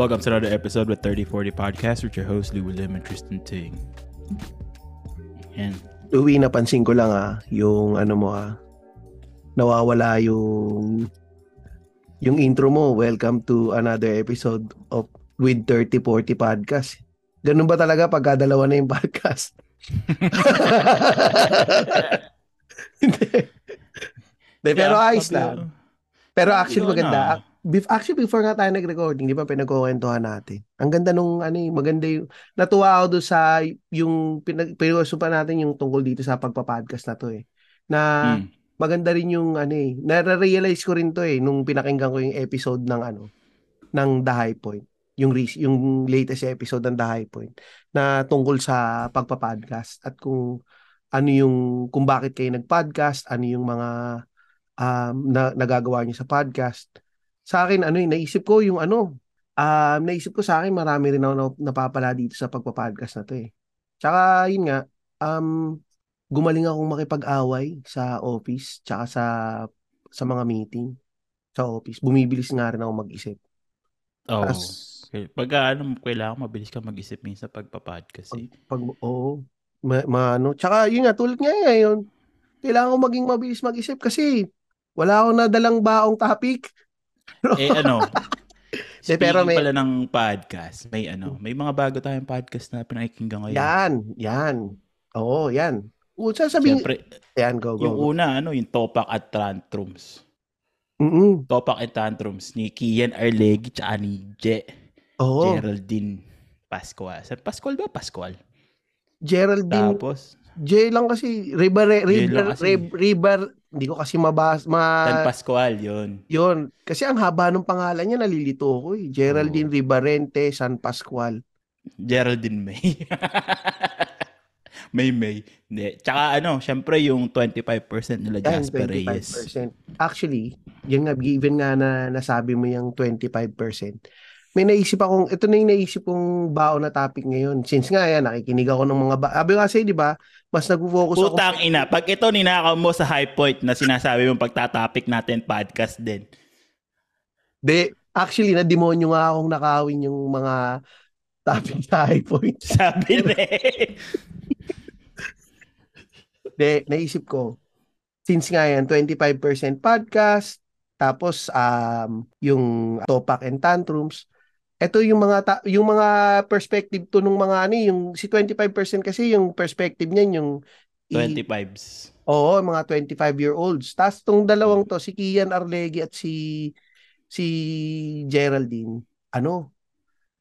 Welcome to another episode with 3040 Podcast with your host, Louie Lim and Tristan Ting. Yan. Louie, napansin ko lang ah, yung ano mo ah, nawawala yung yung intro mo. Welcome to another episode of with 3040 Podcast. Ganun ba talaga pagka dalawa na yung podcast? Hindi. Hindi, pero Yeah, ayos lang. Pero actually maganda. na. Bef- Actually, before nga tayo nag-recording, di ba pinagkukwentuhan natin. Ang ganda nung, ano eh, maganda yung, natuwa ako doon sa, yung, pinag, pinag-usapan natin yung tungkol dito sa pagpa-podcast na to eh. Na, Hmm. maganda rin yung, ano eh, nare-realize ko rin to eh, nung pinakinggan ko yung episode ng, ano, ng The High Point. Yung, re- yung latest episode ng The High Point na tungkol sa pagpa-podcast at kung ano yung, kung bakit kayo nag-podcast, ano yung mga um, na, nagagawa niyo sa podcast. Sa akin, ano yung naisip ko yung ano, um, naisip ko sa akin marami rin ako na- napapala dito sa pagpa-podcast na to eh. Tsaka yun nga, um, gumaling akong makipag-away sa office tsaka sa sa mga meeting sa office. Bumibilis nga rin ako mag-isip. Oh. Tas- Okay. Pagka ano, kailangan mabilis ka mag-isip minsan pagpa-podcast eh. Pag, oo, ma, ma- ano. Tsaka yun nga, tulad nga ngayon, kailangan ko maging mabilis mag-isip kasi wala akong nadalang baong topic. Eh ano, Eh, pero may- pala ng podcast, may ano, may mga bago tayong podcast na pinakikinggan ngayon. Yan, yan. Oo, yan. O, sasabihin, Siyempre, yan, go, go. yung go. una, ano, yung Topak at Tantrums. Mm-mm. Topak at Tantrums ni Kian Arlegi tsaka ni Je, Oo, Geraldine Pascual. Sa Pascual ba? Pascual. Geraldine, Tapos, J lang kasi, Ribar, J lang Hindi ko kasi mabas, ma, Pascual, yun. yun. Kasi ang haba ng pangalan niya, nalilito ako eh. Geraldine Oo. Ribarente, San Pascual. Geraldine May. May May. Hindi. Tsaka ano, syempre yung 25% nila Yan, Jasper Reyes. 25%. Actually, yun nga, given nga na nasabi mo yung 25%, may naisip akong, ito na yung naisip kong baon na topic ngayon. Since nga yan, nakikinig ako ng mga, ba- sabi nga sa'yo, di ba, mas nag-focus ako. Putang ina, pag ito ninakaw mo sa high point na sinasabi mong pagtatopic natin podcast din. De, actually, na-demonyo nga akong nakawin yung mga topic sa high point. Sabi na eh. De, naisip ko, since nga yan, 25% podcast, tapos um, yung topak and tantrums, ito yung mga ta- yung mga perspective to nung mga ano, yung si 25% kasi yung perspective niyan yung i- 25s. Oo, mga 25-year-olds. Tapos tong dalawang to, si Kian Arlegi at si si Geraldine, ano,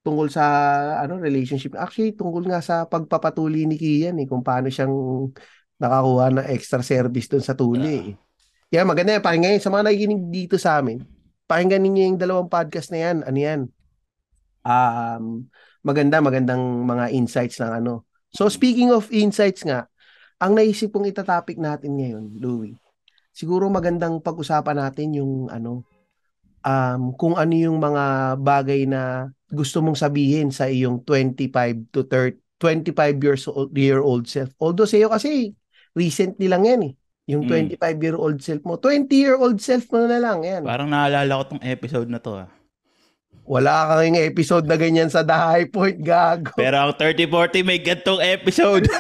tungkol sa ano relationship. Actually, tungkol nga sa pagpapatuli ni Kian eh, kung paano siyang nakakuha ng extra service doon sa tuli eh. Kaya maganda yan, pakinggan yun. Sa mga nakikinig dito sa amin, pakinggan ninyo yung dalawang podcast na yan. Ano yan? Um, maganda, magandang mga insights ng ano. So speaking of insights nga, ang naisip kong itatopic natin ngayon, Louie, siguro magandang pag-usapan natin yung ano, um, kung ano yung mga bagay na gusto mong sabihin sa iyong 25 to 30, 25 years old, year old self. Although sa iyo kasi, recently lang yan eh. Yung Mm. 25 year old self mo. 20 year old self mo na lang. Yan. Parang naalala ko tong episode na to ah. Wala kang episode na ganyan sa The High Point, gago. Pero ang 3040 may gantong episode.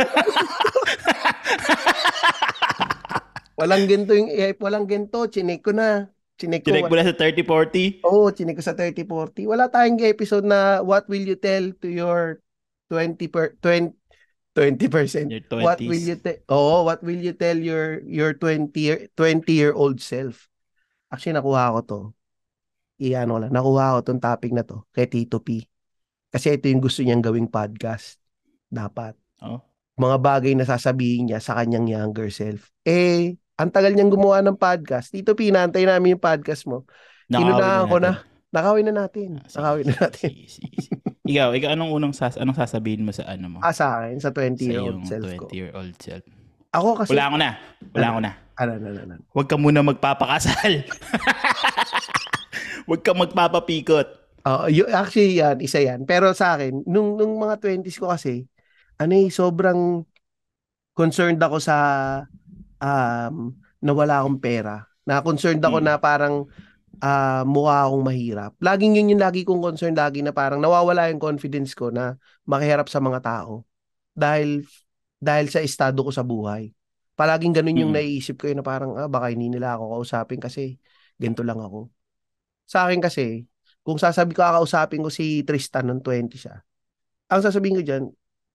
Walang gento yung, eh, walang gento. Chinek ko na. Chinek ko. Direct mo na sa 3040. Oo, chinik ko sa 3040. Wala tayong episode na what will you tell to your 20 per 20 20%. Your What 20s. will you tell? Oh, what will you tell your your 20 year 20 year old self? Actually nakuha ko to. Iano lang, nakuha ko tong topic na to kay Tito P. Kasi ito yung gusto niyang gawing podcast. Dapat. Oh. Mga bagay na sasabihin niya sa kanyang younger self. Eh, ang tagal niyang gumawa ng podcast. Tito P, naantay namin yung podcast mo. Inunahan ko na. Nakawin na natin. Ah, sige, Nakawin na natin. sige, sige, sige. ikaw, ikaw anong unang sas anong sasabihin mo sa ano mo? Ah, sa akin, sa 20 sa year iyong old self ko. 20 year old self. Ako kasi, Wala ako na. Wala ako na. ano, ano, ano, ano. Huwag ka muna magpapakasal. Huwag ka magpapapikot. Oh, y- actually yan, isa yan. Pero sa akin, nung nung mga 20s ko kasi, ano eh, sobrang concerned ako sa um na wala akong pera. Na concerned ako Mm. na parang ah mukha akong mahirap. Laging yun yung lagi kong concern lagi na parang nawawala yung confidence ko na makiharap sa mga tao dahil dahil sa estado ko sa buhay. Palaging ganun yung Mm. naiisip ko yun na parang ah, baka hindi nila ako kausapin kasi ganito lang ako. Sa akin kasi, kung sasabi ko kakausapin ko si Tristan nung 20 siya, ang sasabihin ko dyan,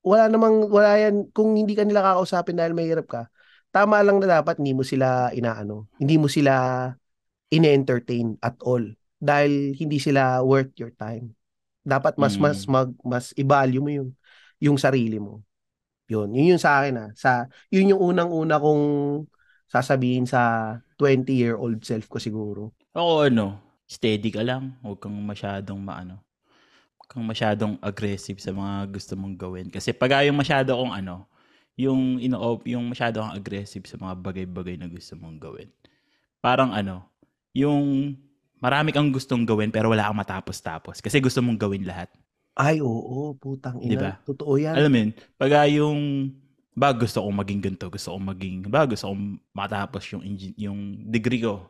wala namang, wala yan, kung hindi ka nila kakausapin dahil mahirap ka, tama lang na dapat hindi mo sila inaano, hindi mo sila ine-entertain at all dahil hindi sila worth your time. Dapat mas Mm. mas mag mas i-value mo yung yung sarili mo. Yun, yun yung sa akin ah. Sa yun yung unang-una kong sasabihin sa 20-year-old self ko siguro. Ako ano, steady ka lang. Huwag kang masyadong maano. Huwag kang masyadong aggressive sa mga gusto mong gawin. Kasi pag yung masyado kong ano, yung ino yung masyado kang aggressive sa mga bagay-bagay na gusto mong gawin. Parang ano, yung marami kang gustong gawin pero wala kang matapos-tapos kasi gusto mong gawin lahat. Ay, oo, putang ina. Di ba? Totoo yan. Alam mo yun, pag yung ba gusto kong maging ganito, gusto kong maging, ba gusto kong matapos yung, engin- yung degree ko.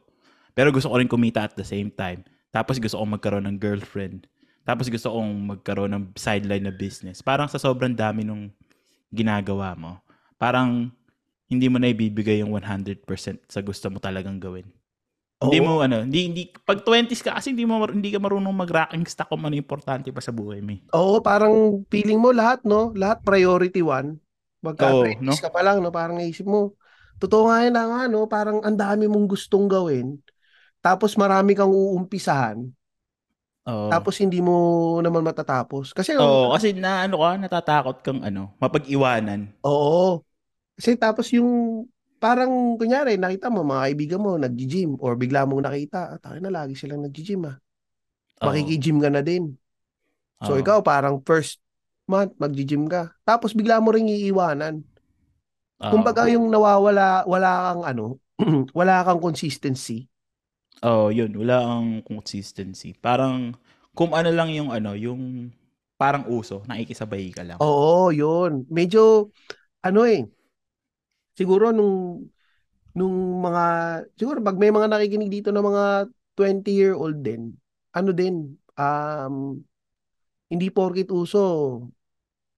Pero gusto ko rin kumita at the same time. Tapos gusto kong magkaroon ng girlfriend. Tapos gusto kong magkaroon ng sideline na business. Parang sa sobrang dami nung ginagawa mo, parang hindi mo na ibibigay yung 100% sa gusto mo talagang gawin. Hindi Oo. mo ano, hindi hindi pag 20s ka kasi hindi mo hindi ka marunong mag-racking stock kung ano importante pa sa buhay mo. eh. Oo, parang feeling mo lahat, no? Lahat priority one. Magka Oo, 20s no? ka pa lang, no? Parang naisip mo, totoo nga yun nga, no? Parang ang dami mong gustong gawin. Tapos marami kang uumpisahan. Oo. Tapos hindi mo naman matatapos. Kasi, Oo, kasi na ano ka, natatakot kang ano, mapag-iwanan. oo. Kasi tapos yung, parang, kunyari, nakita mo, mga kaibigan mo, nag-gym, or bigla mong nakita, ah, tayo na, lagi silang nag-gym, ah. Makiki-gym ka na din. So, Oo. ikaw, parang first month, mag-gym ka. Tapos, bigla mo ring iiwanan. Oo. Kumbaga yung nawawala, wala kang ano, wala kang consistency. Oo, yun, wala ang consistency. Parang kung ano lang yung ano, yung parang uso, nakikisabay ka lang. Oo, yun. Medyo, ano eh, siguro nung, nung mga, siguro pag may mga nakikinig dito ng mga 20-year-old din, ano din, um, hindi porkit uso,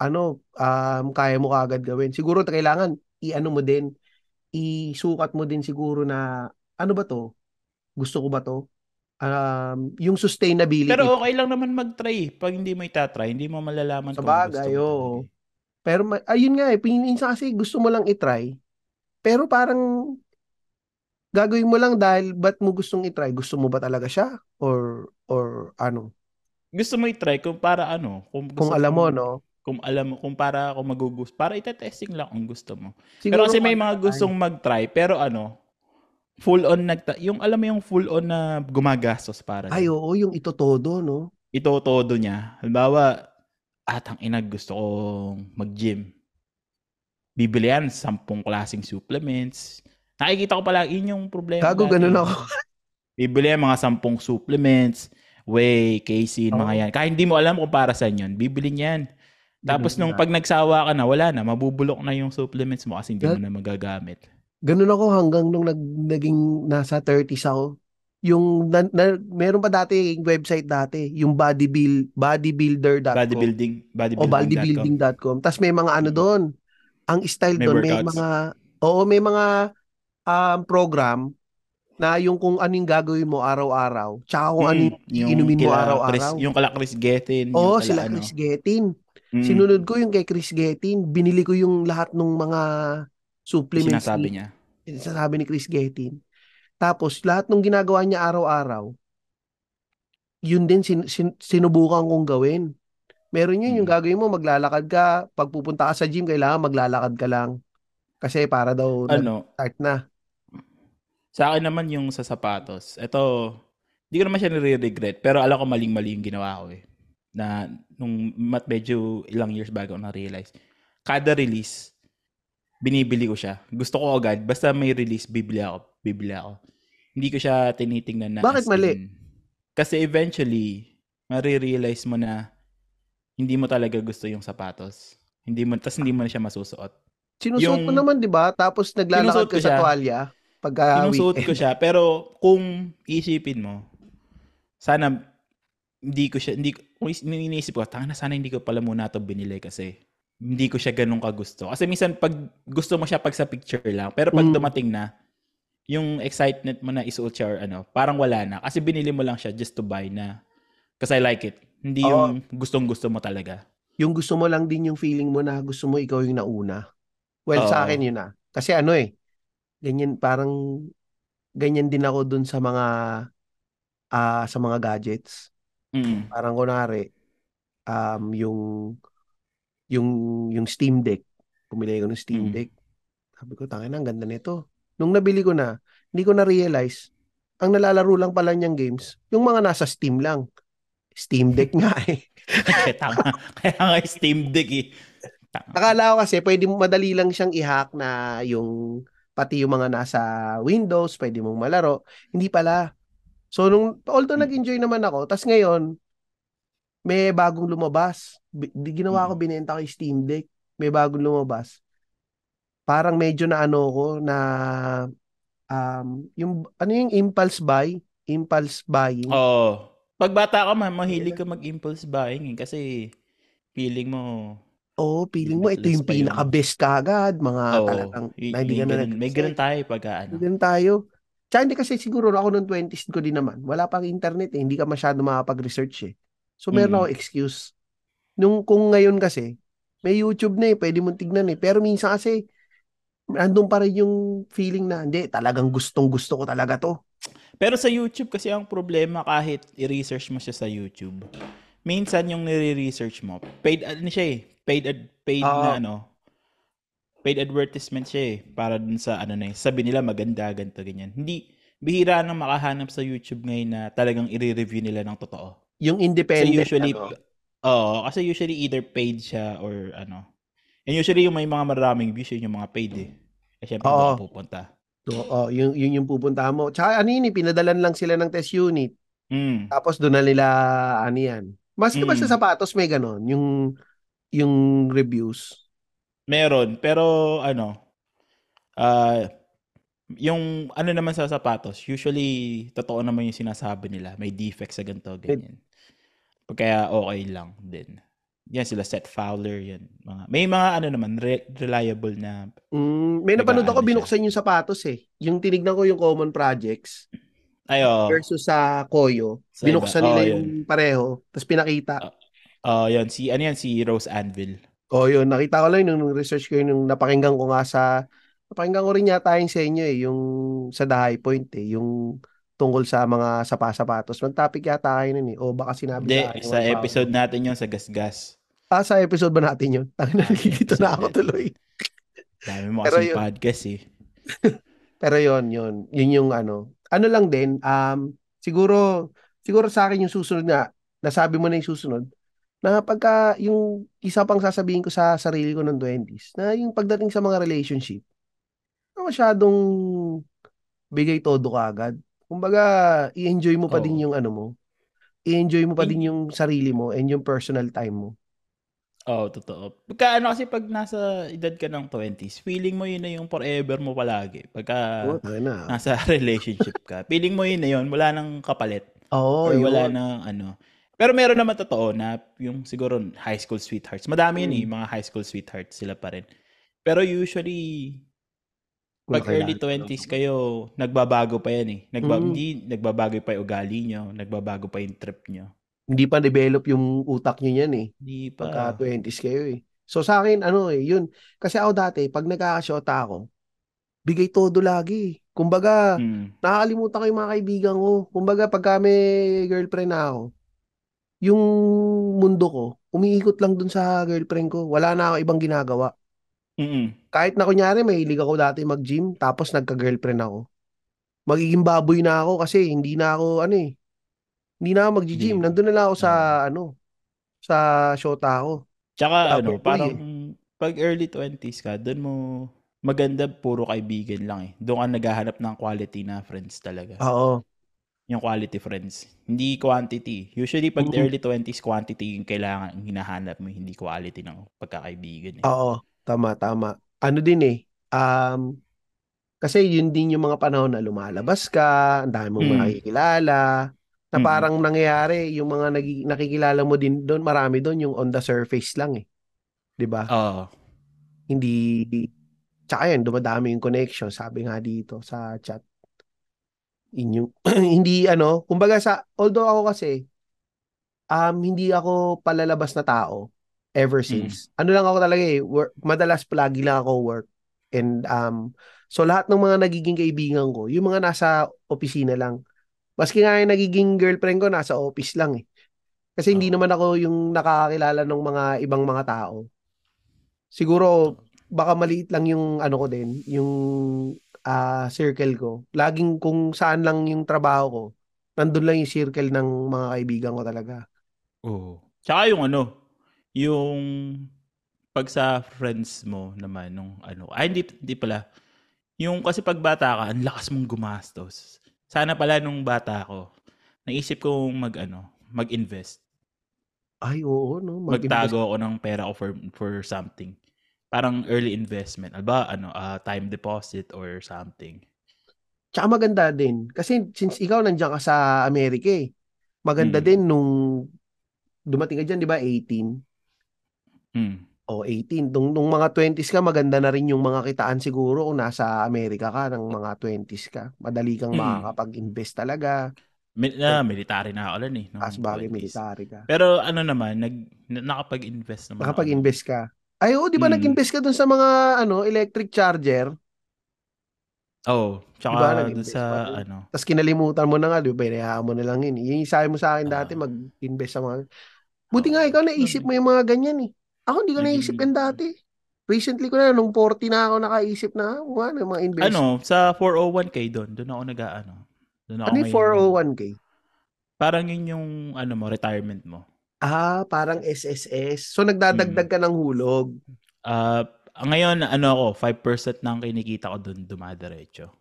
ano, um, kaya mo kagad gawin. Siguro kailangan, i-ano mo din, isukat mo din siguro na, ano ba to? Gusto ko ba to? Um, yung sustainability. Pero okay lang naman mag-try. Pag hindi mo itatry, hindi mo malalaman Sa kung bagay, gusto mo eh. Pero ayun nga eh, minsan kasi gusto mo lang itry. Pero parang gagawin mo lang dahil ba't mo gustong itry? Gusto mo ba talaga siya? Or or ano? Gusto mo i-try kung para ano, kung Kung alam mo, mong- no? Kung alam mo, kung para ako magugusto, para itetesting lang kung gusto mo. Siguro Pero kasi may kung- mga gustong mag-try, pero ano, full on nagta yung alam mo yung full on na gumagastos para Ay, oo, yung ito todo, no? ito todo niya. Halimbawa, atang ina gusto kong mag-gym. Bibili yan, sampung klaseng supplements. Nakikita ko pala, yun yung problema. Gago, dati. ganun ako. Bibili yan mga sampung supplements, whey, casein, Oo. mga yan. Kahit hindi mo alam kung para saan yun, bibili niyan. Tapos nung pag nagsawa ka na, wala na, mabubulok na yung supplements mo kasi hindi mo na magagamit. Ganun ako hanggang nung nag, naging nasa 30s ako. Yung, na, na- meron pa dati, yung website dati, yung bodybuild, bodybuilder.com. Bodybuilding, o bodybuilding.com. bodybuilding.com. Tapos may mga ano doon. Ang style doon, may mga, oo, may mga um, program na yung kung ano yung gagawin mo araw-araw, tsaka kung ano yung Mm, inumin mo araw-araw. Chris- yung kala Chris Gettin. Oo, kala sila ano. Chris Gettin. Mm, Sinunod ko yung kay Chris Gettin. Binili ko yung lahat ng mga supplements sinasabi ni, niya. sinasabi ni Chris Gettin. Tapos, lahat ng ginagawa niya araw-araw, yun din sin, sin- sinubukan kong gawin. Meron yun, yung Mm. gagawin mo, maglalakad ka. Pag pupunta ka sa gym, kailangan maglalakad ka lang. Kasi para daw Ano, nag-start na. sa akin naman yung sa sapatos. Ito, hindi ko naman siya nire-regret. Pero alam ko maling-mali yung ginawa ko eh. Na nung mat medyo ilang years bago ako na-realize. Kada release, binibili ko siya. Gusto ko agad. Basta may release, bibili ako. Bibili ako. Hindi ko siya tinitingnan na Bakit mali? in. Kasi eventually, marirealize mo na hindi mo talaga gusto yung sapatos. Hindi mo, tas hindi mo na siya masusuot. Sinusuot mo Yung- naman, di ba? Tapos naglalakad ka ko sa siya. tuwalya. Pagka Sinusuot weekend. ko siya, pero kung isipin mo, sana hindi ko siya, hindi kung is- iniisip ko, tanga na sana hindi ko pala muna ito binili kasi hindi ko siya ganun kagusto. Kasi minsan pag gusto mo siya pag sa picture lang, pero pag Mm. dumating na, yung excitement mo na isuot siya or ano, parang wala na. Kasi binili mo lang siya just to buy na, kasi I like it. Hindi Oo. yung gustong gusto mo talaga. Yung gusto mo lang din yung feeling mo na gusto mo ikaw yung nauna. Well, sa Oo. akin yun na. Kasi ano eh, ganyan parang ganyan din ako dun sa mga ah sa mga gadgets. Mm. Parang kunwari um yung yung yung Steam Deck. Pumili ko ng Steam Mm. Deck. Sabi ko, tangin ang ganda nito. Nung nabili ko na, hindi ko na-realize, ang nalalaro lang pala niyang games, yung mga nasa Steam lang. Steam Deck nga eh. Kaya tama. Kaya nga Steam Deck eh. Tama. Akala ko kasi pwede madali lang siyang i-hack na yung pati yung mga nasa Windows, pwede mong malaro. Hindi pala. So nung although Mm. nag-enjoy naman ako, tas ngayon may bagong lumabas. Di ginawa ko Mm. binenta ko yung Steam Deck. May bagong lumabas. Parang medyo na ano ko na um yung ano yung impulse buy, impulse buying. Oo. Pag bata ka man, mahilig ka mag-impulse buying eh, kasi feeling mo, Oo, feeling mo ito yung yung- pinaka-best kagad, mga oo, talagang na hindi may, ka na ganun, may ganun tayo pagka ano. Ganun tayo. Tsaka hindi kasi siguro ako nung 20s ko din naman. Wala pang internet eh. Hindi ka masyado makapag-research eh. So meron Mm. ako excuse. Nung kung ngayon kasi, may YouTube na eh. Pwede mong tignan eh. Pero minsan kasi, andun pa rin yung feeling na, hindi, talagang gustong gusto ko talaga to. Pero sa YouTube kasi ang problema kahit i-research mo siya sa YouTube, minsan yung nire-research mo, paid ano siya eh, paid ad, paid Oo. na ano, paid advertisement siya eh, para dun sa ano na eh, sabi nila maganda, ganito, ganyan. Hindi, bihira nang makahanap sa YouTube ngayon na talagang i-review nila ng totoo. Yung Kasi independent, usually, ano, oo, kasi usually either paid siya or ano. And usually yung may mga maraming views yun yung mga paid eh. Eh syempre Oo. pupunta. so, oh, yung, yun yung pupunta mo. Tsaka ano yun eh, pinadalan lang sila ng test unit. Mm. Tapos doon na nila, ano yan. Maski ba Mm. sa sapatos may ganon, yung, yung reviews. Meron, pero ano, ah yung ano naman sa sapatos, usually totoo naman yung sinasabi nila, may defects sa ganito, ganyan. Kaya okay lang din. Yan sila Seth Fowler, yan. Mga, may mga ano naman, re- reliable na, Mm, may napanood ako binuksan yung sapatos eh. Yung tinignan ko yung common projects ayo, versus sa Koyo. Sa binuksan iba. nila Oo, yung pareho, tapos pinakita. oh yan, si, ano yan, si Rose Anvil. Oh, yun, nakita ko lang yun nung research ko yun, nung napakinggan ko nga sa napakinggan ko rin yata yung sa inyo eh, yung sa The High Point eh, yung tungkol sa mga sapa-sapatos. Mag-topic yata kayo nun eh. O baka sinabi Hindi, sa akin. sa episode natin yun, sa Gasgas. Ah, sa episode ba natin yun? Tangina, Ah, nalilito na ako tuloy. Dami mo kasi yun- podcast eh. Pero yon yon yun yung ano. Ano lang din, um, siguro, siguro sa akin yung susunod nga, nasabi mo na yung susunod, na pagka yung isa pang sasabihin ko sa sarili ko ng 20s, na yung pagdating sa mga relationship, na masyadong bigay todo ka agad. Kumbaga, i-enjoy mo pa Oo. din yung ano mo. I-enjoy mo pa In- din yung sarili mo and yung personal time mo. Oo, totoo. Pagka ano kasi pag nasa edad ka ng 20s, feeling mo yun na yung forever mo palagi. Pagka tayo na. nasa relationship ka, feeling mo yun na yun, wala nang kapalit. Oo, or wala nang ano. Pero meron naman totoo na yung siguro high school sweethearts. Madami yun eh, Mm. mga high school sweethearts sila pa rin. Pero usually, Kung pag early nakilala. 20s kayo, nagbabago pa yan eh. Nagba- Mm. Hindi, nagbabago pa yung ugali nyo, nagbabago pa yung trip nyo. Hindi pa develop yung utak nyo yan eh. Hindi pa. Pagka 20s kayo eh. So sa akin, ano eh, yun. Kasi ako dati, pag nagkakasyota ako, bigay todo lagi. Kumbaga, Mm. nakakalimutan ko yung mga kaibigan ko. Kumbaga, pagka may girlfriend na ako, yung mundo ko, umiikot lang dun sa girlfriend ko. Wala na ako ibang ginagawa. Mm-mm. Kahit na kunyari, mahilig ako dati mag-gym, tapos nagka-girlfriend ako. Magiging baboy na ako kasi hindi na ako, ano eh, hindi na ako mag-gym. Nandun na lang ako sa, ano, sa shota ko. Tsaka Wala ano, ito parang eh. pag early 20s ka, doon mo maganda puro kaibigan lang eh. Doon ka naghahanap ng quality na friends talaga. Oo. Yung quality friends. Hindi quantity. Usually pag Mhm. early 20s, quantity yung kailangan, yung hinahanap mo, hindi quality ng pagkakaibigan eh. Oo, tama, tama. Ano din eh, um, kasi yun din yung mga panahon na lumalabas ka, ang dami mong Mm. makikilala, Na Mm. parang nangyayari, yung mga nagi, nakikilala mo din doon, marami doon yung on the surface lang eh. 'Di ba? Oo. Hindi tsaka yan, dumadami yung connection, sabi nga dito sa chat. Inyong, hindi ano, kumbaga sa, although ako kasi, um, hindi ako palalabas na tao ever since. Ano lang ako talaga eh, work, madalas lagi lang ako work. And um, so lahat ng mga nagiging kaibigan ko, yung mga nasa opisina lang. Maski nga yung nagiging girlfriend ko, nasa office lang eh. Kasi hindi Oo. naman ako yung nakakakilala ng mga ibang mga tao. Siguro, baka maliit lang yung ano ko din, yung ah, circle ko. Laging kung saan lang yung trabaho ko, nandun lang yung circle ng mga kaibigan ko talaga. Oo. Tsaka yung ano, yung pag sa friends mo naman nung ano, ay hindi, hindi pala. Yung kasi pag bata ka, ang lakas mong gumastos. Sana pala nung bata ko, naisip kong mag ano, mag-invest. Ay, oo, no? Mag-invest. Magtago ako ng pera ko for, for something. Parang early investment. Alba, ano, ah, time deposit or something. Tsaka maganda din. Kasi since ikaw nandiyan ka sa Amerika eh, maganda Mm. din nung dumating ka dyan, di ba, 18? Hmm. O 18. Nung, nung mga 20s ka, maganda na rin yung mga kitaan siguro kung nasa Amerika ka ng mga 20s ka. Madali kang Mm. makakapag-invest talaga. Mil- na, military na ako lang eh. As bagay 20s. military ka. Pero ano naman, nag, na- nakapag-invest naman. Nakapag-invest ka. Ay, oo, di ba Mm. nag-invest ka dun sa mga ano electric charger? Oo. Oh, tsaka Diba, sa pa ano. Tapos kinalimutan mo na nga, di ba? Pinayaan mo na lang yun. Yung sabi mo sa akin dati, mag-invest sa mga... Buti nga ikaw naisip mo yung mga ganyan eh. Ako hindi ko Naging- naisip yan dati. Recently ko na, nung 40 na ako nakaisip na, mga, ano, mga invest. Ano, sa 401k doon, doon ako nag-ano. Doon ako Ano yung ngayon- 401k? Parang yun yung ano mo, retirement mo. Ah, parang SSS. So, nagdadagdag ka ng hulog. Ah, ngayon ano ako, 5% ng kinikita ko doon dumadiretso.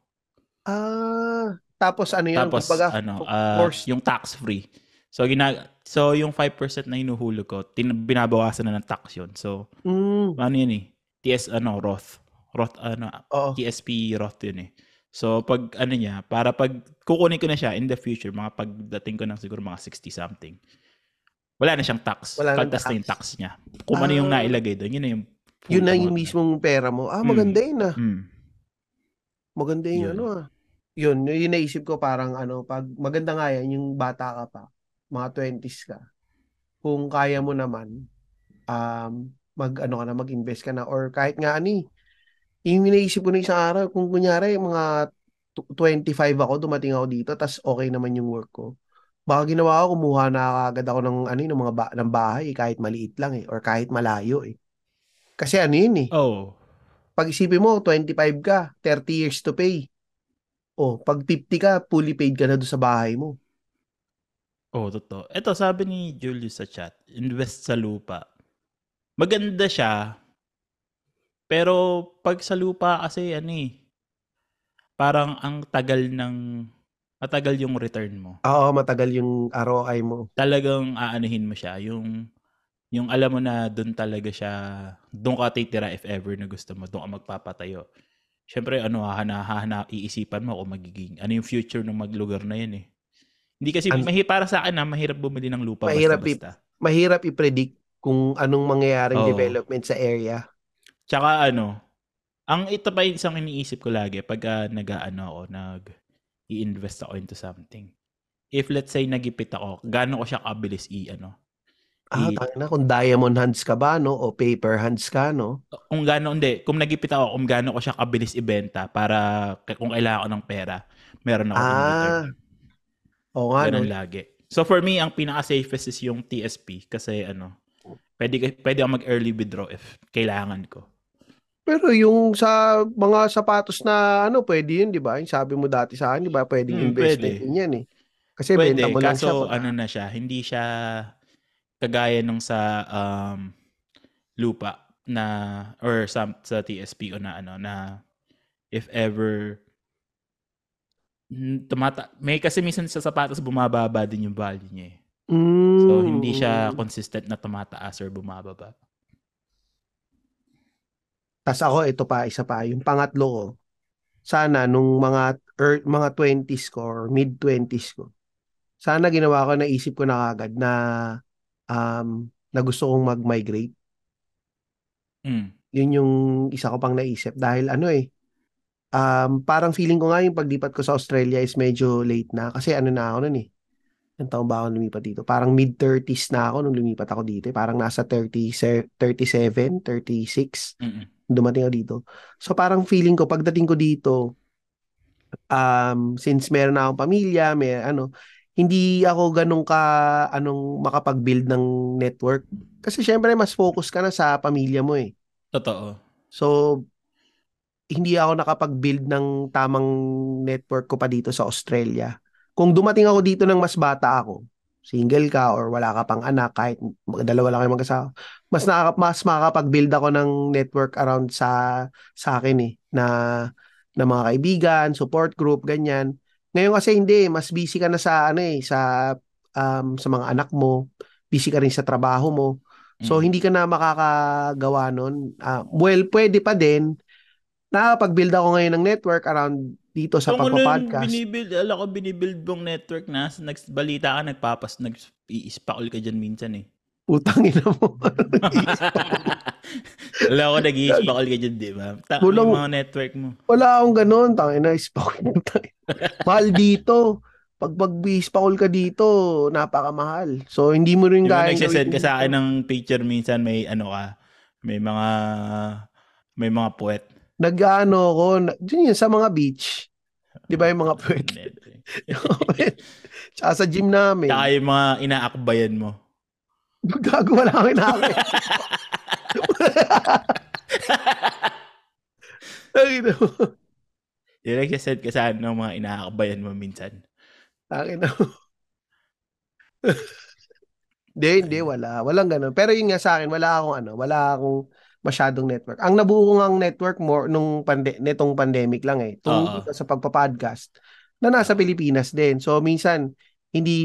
Ah, tapos ano yun? Tapos Kumbaga, ano, course. yung tax free. So gina So yung 5% na hinuhulog ko, tin- binabawasan na ng tax yun. So Mm, ano yun eh? TS ano, Roth. Roth ano, oo. TSP Roth yun eh. So pag ano niya, para pag kukunin ko na siya in the future, mga pagdating ko ng siguro mga 60 something. Wala na siyang tax. Wala Kaltas na yung tax. niya. Kung ano yung Ah. nailagay doon, yun na yung Yun na yung mismong pera mo. Ah, Mm. maganda yun ah. Mm. Maganda yung Yun. ano ah. Yun, yung naisip ko parang ano, pag maganda nga yan, yung bata ka pa, mga 20s ka, kung kaya mo naman, um, mag ano ka na, mag-invest ka na, or kahit nga ani, yung naisip ko na isang araw, kung kunyari, mga tw- 25 ako, dumating ako dito, tas okay naman yung work ko. Baka ginawa ko, kumuha na agad ako ng, ano, ng mga ba- ng bahay, kahit maliit lang eh, or kahit malayo eh. Kasi ano yun eh, Oh. pag isipin mo, 25 ka, 30 years to pay. O, pag 50 ka, fully paid ka na doon sa bahay mo. Oh, totoo. Ito, sabi ni Julius sa chat, invest sa lupa. Maganda siya, pero pag sa lupa kasi, ano eh, parang ang tagal ng, matagal yung return mo. Oo, matagal yung ROI mo. Talagang aanuhin mo siya, yung, yung alam mo na doon talaga siya, doon ka titira if ever na gusto mo, doon ka magpapatayo. Siyempre, ano, hahana, hahana, iisipan mo kung magiging, ano yung future ng maglugar na yan eh. Hindi kasi, An- mahi, para sa akin na, mahirap bumili ng lupa Mahirap basta-basta. Mahirap i-predict kung anong mangyayaring Oo. development sa area. Tsaka ano, ang ito pa isang iniisip ko lagi pag nag-ano ako, nag-i-invest ako into something. If let's say nagipit ako, gaano ko siya kabilis i ano? Ah, I- tangina, kung diamond hands ka ba, no? O paper hands ka, no? Kung gaano, hindi, kung nagipit ako, kung gaano ko siya kabilis ibenta para kung kailangan ko ng pera, meron ako return. Oo nga, no? Ganun lagi. So for me, ang pinaka-safest is yung TSP kasi ano, pwede, pwede ako mag-early withdraw if kailangan ko. Pero yung sa mga sapatos na ano, pwede yun, di ba? Yung sabi mo dati sa akin, di ba? Pwedeng Hmm, investment pwede. yan eh. Kasi Pwede, benta mo lang siya. kaso ano na siya, hindi siya kagaya nung sa um, lupa na or sa, sa TSP o na ano na if ever tumata may kasi minsan sa sapatos bumababa din yung value niya eh. So Mm. hindi siya consistent na tumataas or bumababa. Tapos ako, ito pa, isa pa, yung pangatlo ko, sana nung mga er, mga 20s ko or mid 20s ko, sana ginawa ko, naisip ko na kagad na um, na gusto kong mag-migrate. Mm. Yun yung isa ko pang naisip dahil ano eh, um, parang feeling ko nga yung paglipat ko sa Australia is medyo late na kasi ano na ako nun eh. Ilang taon ba ako lumipat dito? Parang mid-30s na ako nung lumipat ako dito. eh. Parang nasa 30, se- 37, 36 Mm-mm. dumating ako dito. So parang feeling ko pagdating ko dito um since meron na akong pamilya, may ano, hindi ako ganun ka anong makapag-build ng network. Kasi syempre mas focus ka na sa pamilya mo eh. Totoo. So hindi ako nakapag-build ng tamang network ko pa dito sa Australia. Kung dumating ako dito ng mas bata ako, single ka or wala ka pang anak, kahit dalawa lang kayo magkasama, mas nakaka, mas makakapag-build ako ng network around sa sa akin eh na na mga kaibigan, support group, ganyan. Ngayon kasi hindi, mas busy ka na sa ano eh, sa um, sa mga anak mo, busy ka rin sa trabaho mo. So Mm. hindi ka na makakagawa nun. Ah, well, pwede pa din. Nakakapag-build ako ngayon ng network around dito sa Kung ano pagpa-podcast. binibuild, alam ko binibuild mong network na, nagbalita ka, nagpapas, nag-i-spackle ka dyan minsan eh. Putang ina mo. Alam ko, nag-i-spackle ka dyan, di ba? Taka Walang- mga network mo. Wala akong ganun. Tangin na, spock. Mahal dito. Pag pag-spakol ka dito, napakamahal. So, hindi mo rin Yung kaya nagsasend ka sa akin ng picture minsan, may ano ka, may mga, may mga puwet. Nag-ano ko, na- dun yun, sa mga beach. Di ba yung mga pwede? Network. Tsaka sa gym namin. Tsaka yung mga inaakbayan mo. Gago, wala akong inaakit. Ay, no. Yung nagsasend ka sa ng mga inaakbayan mo minsan. Akin na. Hindi, hindi, wala. Walang ganun. Pero yun nga sa akin, wala akong ano, wala akong masyadong network. Ang nabuo ko ngang network more nung pande netong pandemic lang eh. Tungkol sa pagpa-podcast na nasa Pilipinas din. So minsan hindi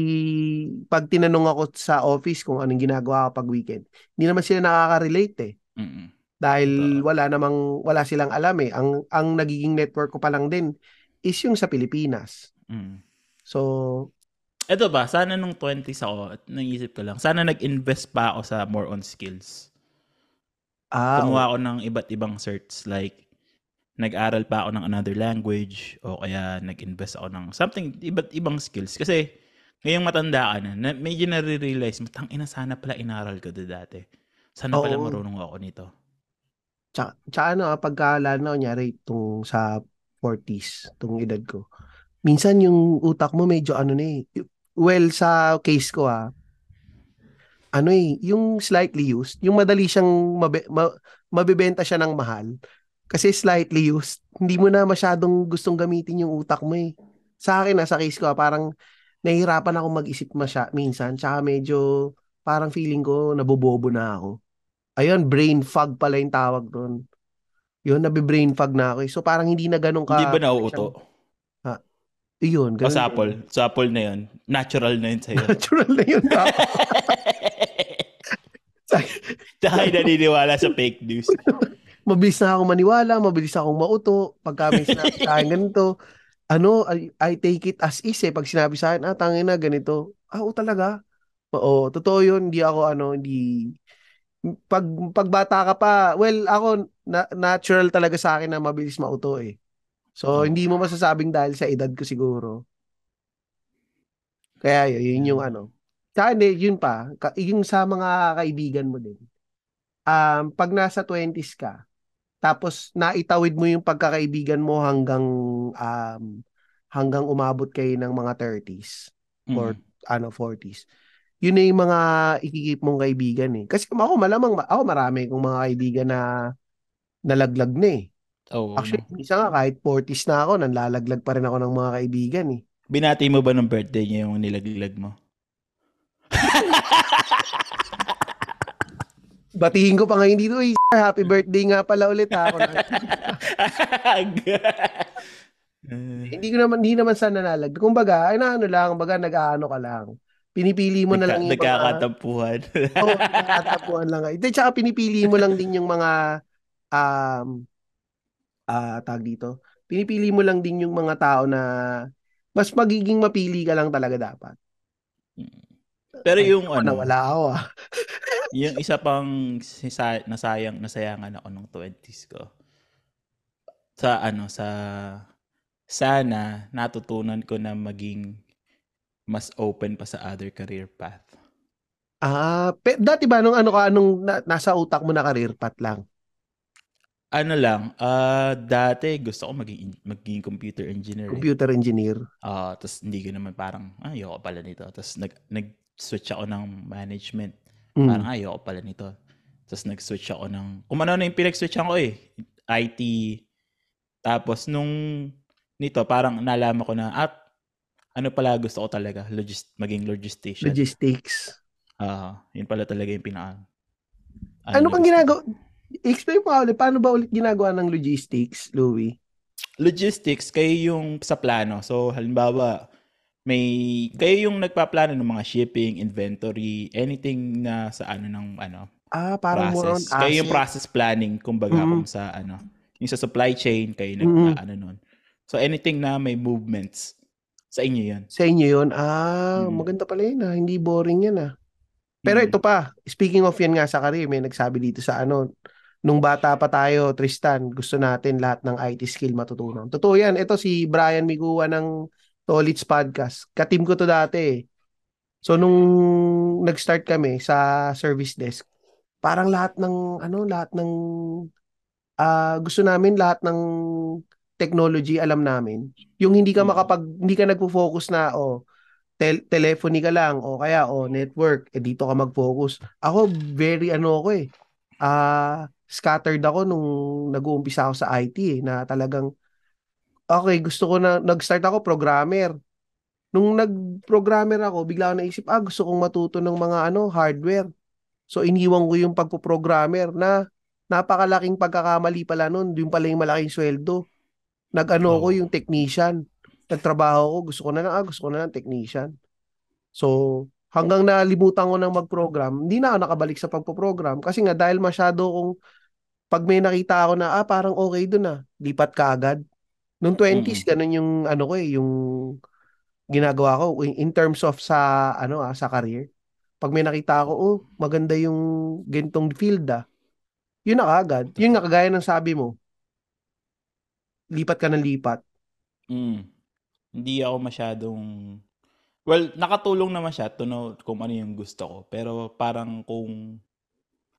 pag tinanong ako sa office kung anong ginagawa ko pag weekend, hindi naman sila nakaka-relate eh. Mm-mm. Dahil Totoo. wala namang wala silang alam eh. Ang ang nagiging network ko pa lang din is yung sa Pilipinas. Mm. So Ito ba, sana nung 20s ako, naisip ko lang, sana nag-invest pa ako sa more on skills. Ah, Kumuha ako ng iba't ibang certs like nag-aral pa ako ng another language o kaya nag-invest ako ng something, iba't ibang skills. Kasi ngayong matanda ka na, na medyo nare-realize, matang ina sana pala inaral ko to dati. Sana pala Oo. marunong ako nito. Tsaka, tsaka ano, ah, pagka lalo na kunyari itong sa 40s, itong edad ko, minsan yung utak mo medyo ano na eh. Well, sa case ko ah, ano eh, yung slightly used, yung madali siyang mabe, ma, mabibenta siya ng mahal. Kasi slightly used, hindi mo na masyadong gustong gamitin yung utak mo eh. Sa akin, ah, sa case ko, ah, parang nahihirapan ako mag-isip masya, minsan. Tsaka medyo, parang feeling ko, nabobobo na ako. Ayun, brain fog pala yung tawag doon. Yun, nabibrain fog na ako. eh. So, parang hindi na ganun ka. Hindi ba nauuto? Yun, O ganun. sapol? Sapol na yun. Natural na yun sa'yo. Natural na yun. hindi naniniwala sa fake news. mabilis na akong maniwala, mabilis akong mauto. Pagka may sinabi sa akin ganito, ano, I, I take it as is eh. Pag sinabi sa akin, ah, tangin na, ganito. Ah, oo talaga. Oo, totoo yun. Hindi ako, ano, hindi... Pag, pag bata ka pa, well, ako, na, natural talaga sa akin na mabilis mauto eh. So, Oo. hindi mo masasabing dahil sa edad ko siguro. Kaya yun, yun yung ano. Tsaka hindi, yun pa, yung sa mga kaibigan mo din. Um, pag nasa 20s ka, tapos naitawid mo yung pagkakaibigan mo hanggang um, hanggang umabot kayo ng mga 30s or Mm. ano 40s. Yun na yung mga ikikip mong kaibigan eh. Kasi ako malamang ako marami kong mga kaibigan na nalaglag na eh. Oo. Actually, minsan nga kahit 40s na ako, nanlalaglag pa rin ako ng mga kaibigan eh. Binati mo ba ng birthday niya yung nilaglag mo? Batiin ko pa ngayon dito, "Uy, happy birthday nga pala ulit ha. Ako na, Eh, hindi ko naman, hindi naman sana nalag. Kumbaga, ay na ano lang, kumbaga nag-aano ka lang. Pinipili mo na lang yung mga, Nagkakatampuhan. Oo, nagkatapuan lang. Ito, tsaka pinipili mo lang din yung mga, um, ah, tag dito. Pinipili mo lang din yung mga tao na mas magiging mapili ka lang talaga dapat. Pero yung Ako, ano, nawala ako ah. yung isa pang sisa- nasayang nasayangan ako nung 20s ko. Sa ano, sa sana natutunan ko na maging mas open pa sa other career path. Ah, pe, dati ba nung ano ka nung na, nasa utak mo na career path lang? Ano lang, ah dati gusto ko maging maging computer engineer. eh. Computer engineer. Ah, tapos hindi ko naman parang ah, ayoko pala nito. Tapos nag nag-switch ako ng management. Mm. Parang "Ah, ayoko pala nito. Tapos nag-switch ako ng kung ano na yung pinag-switchan ko eh. IT. Tapos nung nito parang nalaman ko na at ano pala gusto ko talaga, logist maging logistician. Logistics. Ah, yun pala talaga yung pinaka Ano na bang ginagawa? Explain mo ulit, paano ba ulit ginagawa ng logistics, Louie? logistics, kayo yung sa plano. So, halimbawa, may kayo yung nagpaplano ng mga shipping, inventory, anything na sa ano ng ano, Ah, parang more on process. Kayo yung process planning, kumbaga, Mhm. kung sa ano, yung sa supply chain, kayo nag Mhm. ano nun. So, anything na may movements, sa inyo yun. Sa inyo yun? Ah, Mm. maganda pala yun ah. Hindi boring yan ah. Pero Mm. ito pa, speaking of yan nga sa career, may nagsabi dito sa ano, nung bata pa tayo, Tristan, gusto natin lahat ng IT skill matutunan. Totoo yan. Ito si Brian Miguwa ng Tolits Podcast. Katim ko to dati eh. So nung nag-start kami sa service desk, parang lahat ng ano, lahat ng ah gusto namin lahat ng technology alam namin. Yung hindi ka Mm. makapag hindi ka nagfo-focus na oh tel- telephony ka lang o kaya o network eh dito ka mag-focus. Ako very ano ako eh. Ah scattered ako nung nag-uumpisa ako sa IT eh, na talagang okay, gusto ko na nag-start ako programmer. Nung nag-programmer ako, bigla ako naisip, ah, gusto kong matuto ng mga ano, hardware. So iniwan ko yung pagpo-programmer na napakalaking pagkakamali pala nun. Yung pala yung malaking sweldo. Nag-ano ko Oo. yung technician. Nagtrabaho ko, gusto ko na lang, ah, gusto ko na lang technician. So, hanggang nalimutan ko ng mag-program, hindi na ako nakabalik sa pagpo-program. Kasi nga, dahil masyado kong, pag may nakita ako na, ah, parang okay dun ah, lipat ka agad. Nung 20s, ganun yung, ano ko eh, yung ginagawa ko in terms of sa, ano ah, sa career. Pag may nakita ako, oh, maganda yung gentong field ah. Yun na kaagad. Yun nga, kagaya ng sabi mo, lipat ka ng lipat. Mm. Hindi ako masyadong Well, nakatulong naman siya to know kung ano yung gusto ko. Pero parang kung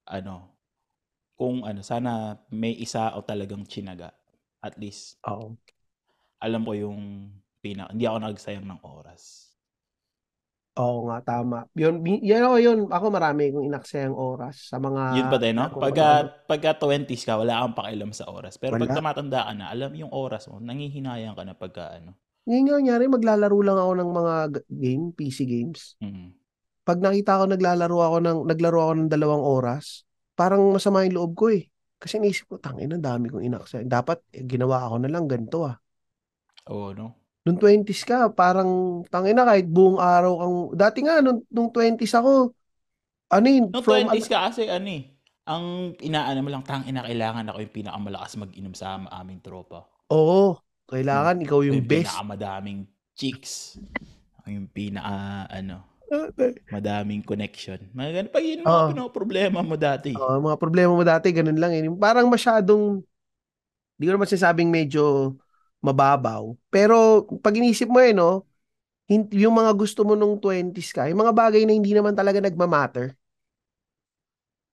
ano, kung ano, sana may isa o talagang chinaga. At least, Oo. alam ko yung pina, hindi ako nagsayang ng oras. Oo nga, tama. Yun, ako yun. Ako marami kong inaksayang oras sa mga... Yun pa din, no? Pagka, pagka 20s ka, wala kang pakialam sa oras. Pero pag Wala. tumatanda ka na, alam yung oras mo, nangihinayang ka na pagka ano. Ngayon nga, nyari, maglalaro lang ako ng mga game, PC games. Mm. Pag nakita ko naglalaro ako ng, naglaro ako ng dalawang oras, parang masama yung loob ko eh. Kasi naisip ko, tangin, ang dami kong inaksaya. Dapat, eh, ginawa ako na lang ganito ah. Oo, no? Nung 20s ka, parang, tangin na kahit buong araw kang, dati nga, nung, nung 20s ako, ano yun, No, from, 20s ka kasi ano eh. Ang inaano mo lang, tang ina, kailangan ako yung pinakamalakas mag-inom sa am- aming tropa. oo, kailangan ikaw yung Yung best. pinakamadaming chicks. Yung pinaka, ano, madaming connection. Mga ganun. Pag yun mga problema mo dati. Oo, mga problema mo dati, ganun lang eh. Parang masyadong, di ko naman sinasabing medyo mababaw. Pero pag inisip mo eh, no, yung mga gusto mo nung 20s ka, yung mga bagay na hindi naman talaga nagmamatter.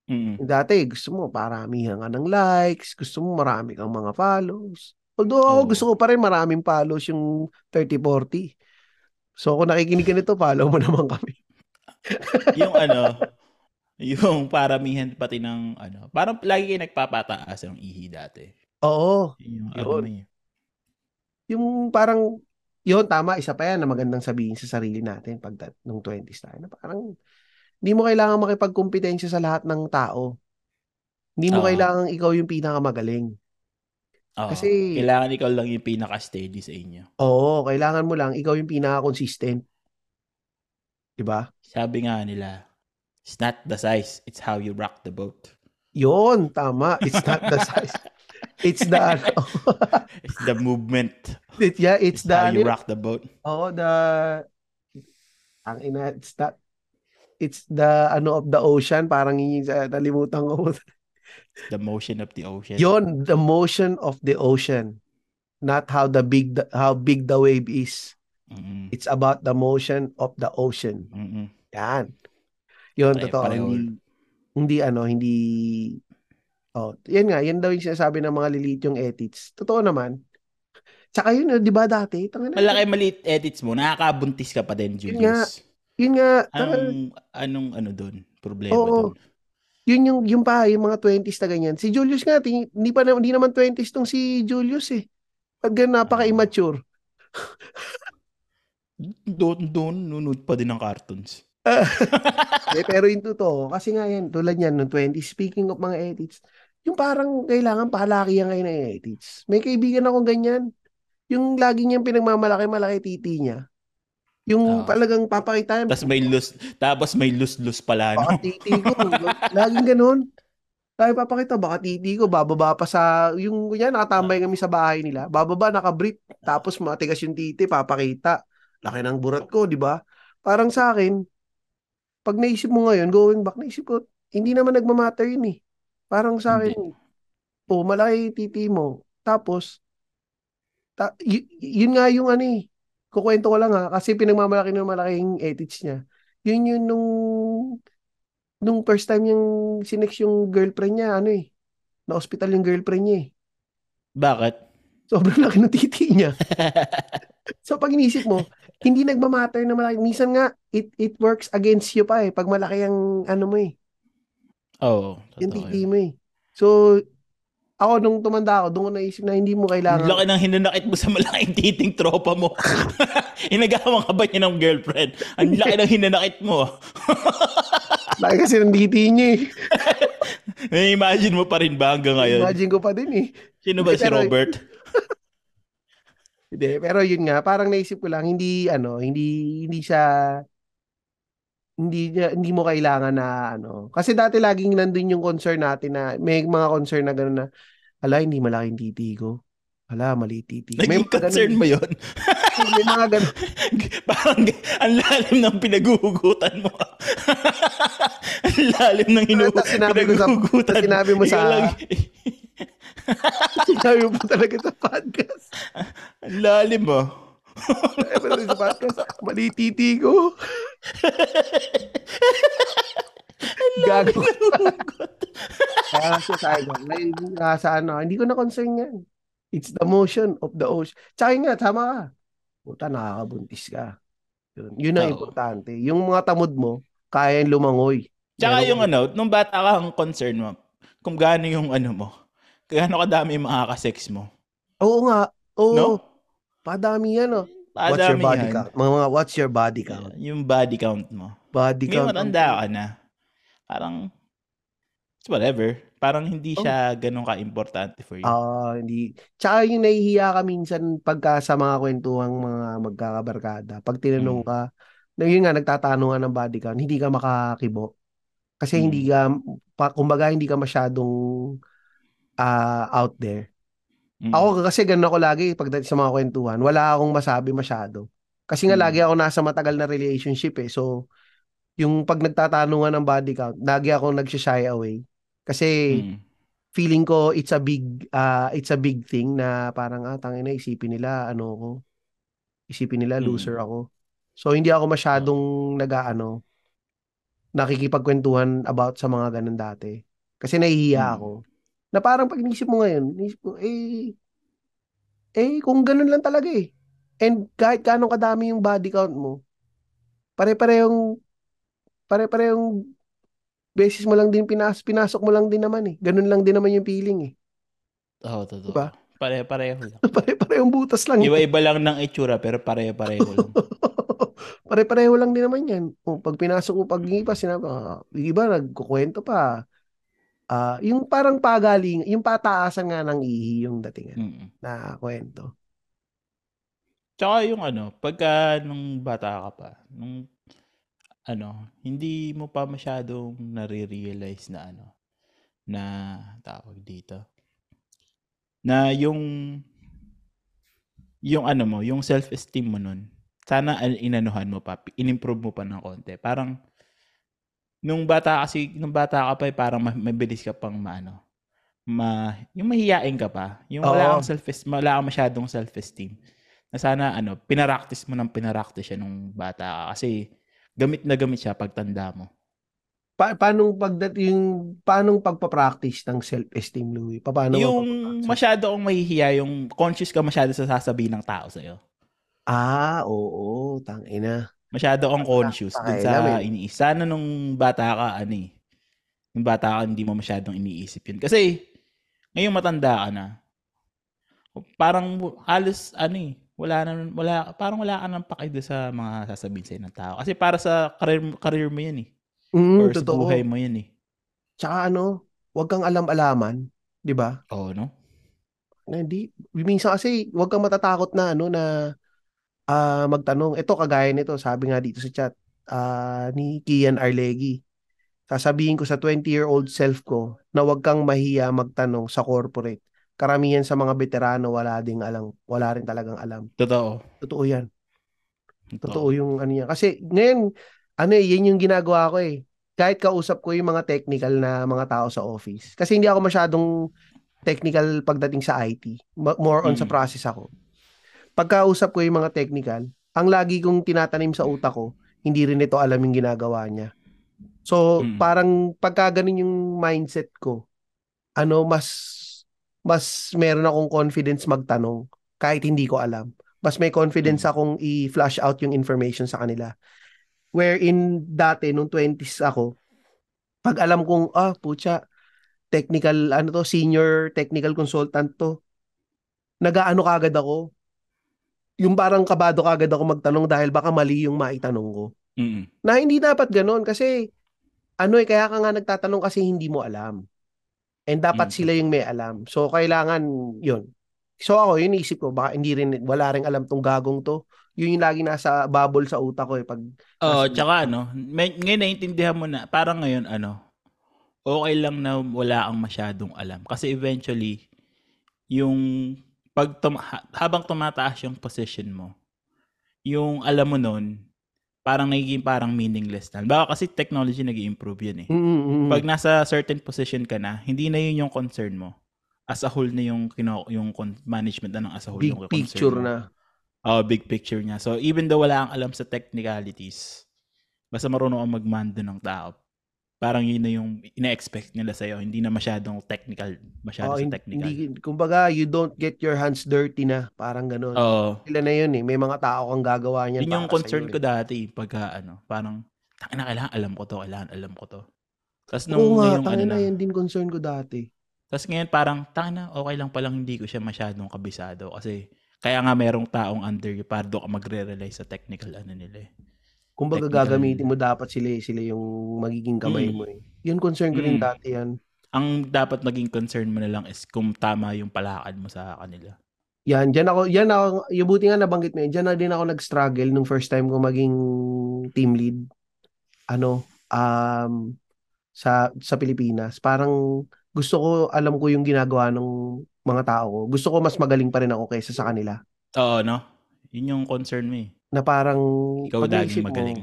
Mm. Dati, gusto mo paramihan ka ng likes, gusto mo marami kang mga follows. Although ako, Oo. gusto ko pa rin maraming follows yung 30-40. So kung nakikinig ka nito, follow mo naman kami. yung ano, yung paramihan pati ng ano, parang lagi kayo nagpapataas ng ihi dati. Oo, Yung, Yun. ano yun. yung parang, yun, tama, isa pa yan na magandang sabihin sa sarili natin pag nung 20s tayo. Na parang, hindi mo kailangan makipagkompetensya sa lahat ng tao. Hindi mo Oo. kailangan ikaw yung pinakamagaling. Oo. Kasi- kailangan ikaw lang yung pinaka-steady sa inyo. Oo, kailangan mo lang ikaw yung pinaka-consistent. Diba? Sabi nga nila, it's not the size, it's how you rock the boat. Yun, tama. It's not the size. It's the, ano, It's the movement. it, yeah, it's It's the, how you ano, rock the boat. Oo, the Ang ina, it's that, it's the, ano, of the ocean. Parang yun yung nalimutan ko. The motion of the ocean. Yon, the motion of the ocean. Not how the big, how big the wave is. Mm-mm. It's about the motion of the ocean. Mm-mm. Yan. Yun, Pare- totoo. pareho. Hindi, hindi ano, hindi, oh, yan nga, yan daw yung sinasabi ng mga lilit yung edits. Totoo naman. Tsaka yun, di ba dati? Tanga na, Malaki maliit edits mo, nakakabuntis ka pa din, Yun nga. Julius. Yun nga, Anong, anong ano doon? Problema Oo. doon? Yun yung, yung pa, yung mga 20s na ganyan. Si Julius nga, ting- hindi pa, hindi naman 20s tong si Julius eh. Pag napaka-immature. Doon, doon, nunod pa din ng cartoons. Eh, pero yung totoo, kasi nga yan, tulad yan, nung 20, speaking of mga edits, yung parang kailangan palaki yan kayo ng edits. May kaibigan akong ganyan. Yung lagi niyang pinagmamalaki-malaki titi niya. Yung Ah. talagang papakita Tapos may lus, tapos may lus-lus pala, baka no? titi ko. Laging ganun. Lagi papakita, baka titi ko, bababa pa sa, yung yan, nakatambay kami sa bahay nila. Bababa, nakabrief, tapos matigas yung titi, papakita. Laki ng burat ko, di ba? Parang sa akin, pag naisip mo ngayon, going back, naisip ko, hindi naman nagmamatter yun eh. Parang sa akin, oh, malaki titi mo. Tapos, ta- y- yun nga yung ano eh, kukwento ko lang ha, kasi pinagmamalaki ng malaking edits niya. Yun yun nung, nung first time yung sinex yung girlfriend niya, ano eh, na hospital yung girlfriend niya eh. Bakit? Sobrang laki ng titi niya. So pag inisip mo, hindi nagmamatter na malaki. Minsan nga, it, it works against you pa eh, pag malaki ang ano mo eh, Oo, yung totoo titi mo eh. So, ako nung tumanda ako, doon ko naisip na hindi mo Ang kailangan. laki ng hinanakit mo sa malaking titing tropa mo. Inagawan ka ba niya ng girlfriend? Ang laki ng hinanakit mo. Laki kasi ng titi niya eh. Na-imagine mo pa rin ba hanggang ngayon? Imagine ko pa din eh. Sino ba si Pero- Robert? Hindi, pero yun nga, parang naisip ko lang, hindi, ano, hindi, hindi siya, hindi, niya- hindi mo kailangan na, ano, kasi dati laging nandun yung concern natin na, may mga concern na gano'n na, ala, hindi malaking titi ko. Ala, mali titi. May Naging mga concern ganun- mo yun? May mga ganun. Parang ang lalim ng pinaguhugutan mo. ang lalim ng hinu- Tas sinabi ko sa- pinaguhugutan tas sinabi mo sa- lang- Sinabi mo talaga sa podcast. ang lalim mo. Sinabi mo sa podcast, mali titi ko. Gago. Kaya sabi ko, may nasa ano, hindi ko na concern yan. It's the motion of the ocean. Tsaka nga, tama ka. Puta, nakakabuntis ka. Yun, yun ang Oo. importante. Yung mga tamod mo, kaya yung lumangoy. Tsaka Meron- yung ano, nung bata ka ang concern mo, kung gaano yung ano mo, gaano kadami yung makakasex mo. Oo nga. Oo. No? Padami yan, oh. What's your Padami body yan. count? Mga, mga what's your body count? Yung body count mo. Body Ngayon count. matanda ka na. Parang, it's whatever. Parang hindi Oh. siya ganun ka-importante for you. Ah, hindi. Tsaka yung nahihiya ka minsan pagka sa mga kwentuhang mga magkakabarkada. Pag tinanong Mm. ka, na yun nga, nagtatanong ka ng body count, hindi ka makakibo. Kasi Mm. hindi ka, pa, kumbaga hindi ka masyadong ah, out there. Mm. Ako kasi ganun ako lagi pagdating sa mga kwentuhan. Wala akong masabi masyado. Kasi nga Mm. lagi ako nasa matagal na relationship eh. So, yung pag nagtatanungan ng body count, lagi ako nagsishy away. Kasi Mm. feeling ko it's a big uh, it's a big thing na parang ah tangin na isipin nila ano ko. Isipin nila Mm. loser ako. So hindi ako masyadong nag-aano nakikipagkwentuhan about sa mga ganun dati. Kasi nahihiya Mm. ako. Na parang pag inisip mo ngayon, inisip ko, eh, eh, kung ganun lang talaga eh. And kahit gaano kadami yung body count mo, pare-parehong, pare-parehong beses mo lang din pinas, pinasok mo lang din naman eh. Ganun lang din naman yung feeling eh. Oo, totoo. Diba? Pare-pareho lang. Pare-parehong butas lang. Iba-iba lang ng itsura pero pare-pareho lang. Pare-pareho lang din naman yan. Kung pag pinasok mo pag iba, sinabi, ah, iba nagkukwento pa. Ah, yung parang pagaling, yung pataasan nga ng ihi yung datingan Mm. na kwento. Tsaka yung ano, pagka nung bata ka pa, nung ano, hindi mo pa masyadong nare-realize na ano, na tawag dito. Na yung yung ano mo, yung self-esteem mo nun, sana an- inanuhan mo pa, inimprove mo pa ng konti. Parang, nung bata kasi, nung bata ka pa, eh, parang ma- mabilis ka pang maano, ma, yung mahiyain ka pa. Yung wala kang self-esteem, wala kang masyadong self-esteem. Na sana, ano, pinaraktis mo ng pinaraktis siya nung bata ka. Kasi, gamit na gamit siya pag tanda mo. Pa paanong pagdating paanong pagpa-practice ng self-esteem, Louie? Paano yung masyado akong mahihiya, yung conscious ka masyado sa sasabihin ng tao sa'yo. Ah, oo, tangina. Masyado akong conscious dun sa iniisip. Sana nung bata ka, ano eh, nung bata ka, hindi mo masyadong iniisip yun. Kasi, ngayong matanda ka na, parang halos, ano eh, wala na, wala, parang wala ka nang paki sa mga sasabihin sa'yo ng tao. Kasi para sa career, career mo yan eh. Mm, Or sa totoo. buhay mo yan eh. Tsaka ano, wag kang alam-alaman, 'di ba? Oo, no? Na hindi minsan kasi wag kang matatakot na ano na ah magtanong. Ito kagaya nito, sabi nga dito sa chat ah ni Kian Arlegi. Sasabihin ko sa 20-year-old self ko na wag kang mahiya magtanong sa corporate. Karamihan sa mga veterano wala ding alam, wala rin talagang alam. Totoo. Totoo 'yan. Totoo. Totoo yung ano niya. Kasi ngayon, ano eh, yun yung ginagawa ko eh. Kahit kausap ko yung mga technical na mga tao sa office. Kasi hindi ako masyadong technical pagdating sa IT. More on sa Mm. process ako. Pagkausap ko yung mga technical, ang lagi kong tinatanim sa utak ko, hindi rin ito alam yung ginagawa niya. So, Mm. parang pagka ganun yung mindset ko, ano, mas mas meron akong confidence magtanong kahit hindi ko alam. Mas may confidence Mm. akong i-flash out yung information sa kanila. Wherein dati, nung 20s ako, pag alam kong, ah, putya, technical, ano to, senior technical consultant to, nagaano kagad ako. Yung parang kabado kagad ako magtanong dahil baka mali yung maitanong ko. Mm-mm. Na hindi dapat ganun kasi ano eh, kaya ka nga nagtatanong kasi hindi mo alam. And dapat Mm. sila yung may alam. So, kailangan, yun. So, ako, yun isip ko, baka hindi rin, wala rin alam tong gagong to. Yun yung lagi nasa bubble sa utak ko eh. Pag, Oo, Mas- tsaka ano, may, ngayon naiintindihan mo na, parang ngayon ano, okay lang na wala kang masyadong alam. Kasi eventually, yung pag tum- ha- habang tumataas yung position mo, yung alam mo nun, parang nagiging parang meaningless na. Baka kasi technology nag improve yun eh. mm, mm, mm. Pag nasa certain position ka na, hindi na yun yung concern mo. As a whole na yung kino, yung management na ng as a whole big yung picture mo. na. Oh, big picture niya. So, even though wala kang alam sa technicalities, basta marunong kang magmando ng tao, parang yun na yung ina-expect nila sa'yo. Hindi na masyadong technical, masyado Oh, sa technical. hindi, kumbaga, you don't get your hands dirty na. Parang ganun. Oo. Sila na yun eh. May mga tao kang gagawa niyan yun yung concern sa'yo, ko eh. dati, pagka ano, parang, tangina, kailangan alam ko to, kailangan alam ko to. Tapos Oo nung nga, ngayong ano tangin na, na yan din concern ko dati. tapos ngayon parang, tangina, okay lang palang hindi ko siya masyadong kabisado. Kasi, kaya nga merong taong under you, para doon ka magre-rely sa technical ano nila eh. Kumbaga Technical. gagamitin mo dapat sila sila yung magiging kamay Mm. mo eh. Yun concern ko rin Mm. dati yan. Ang dapat naging concern mo na lang is kung tama yung palakad mo sa kanila. Yan, dyan ako, yan ako, yung buti nga nabanggit mo yun, dyan na din ako nag-struggle nung first time ko maging team lead. Ano, um, sa, sa Pilipinas. Parang gusto ko, alam ko yung ginagawa ng mga tao ko. Gusto ko mas magaling pa rin ako kaysa sa kanila. Oo, no? Yun yung concern mo eh. Na parang, Ikaw pag laging naisip mo, magaling.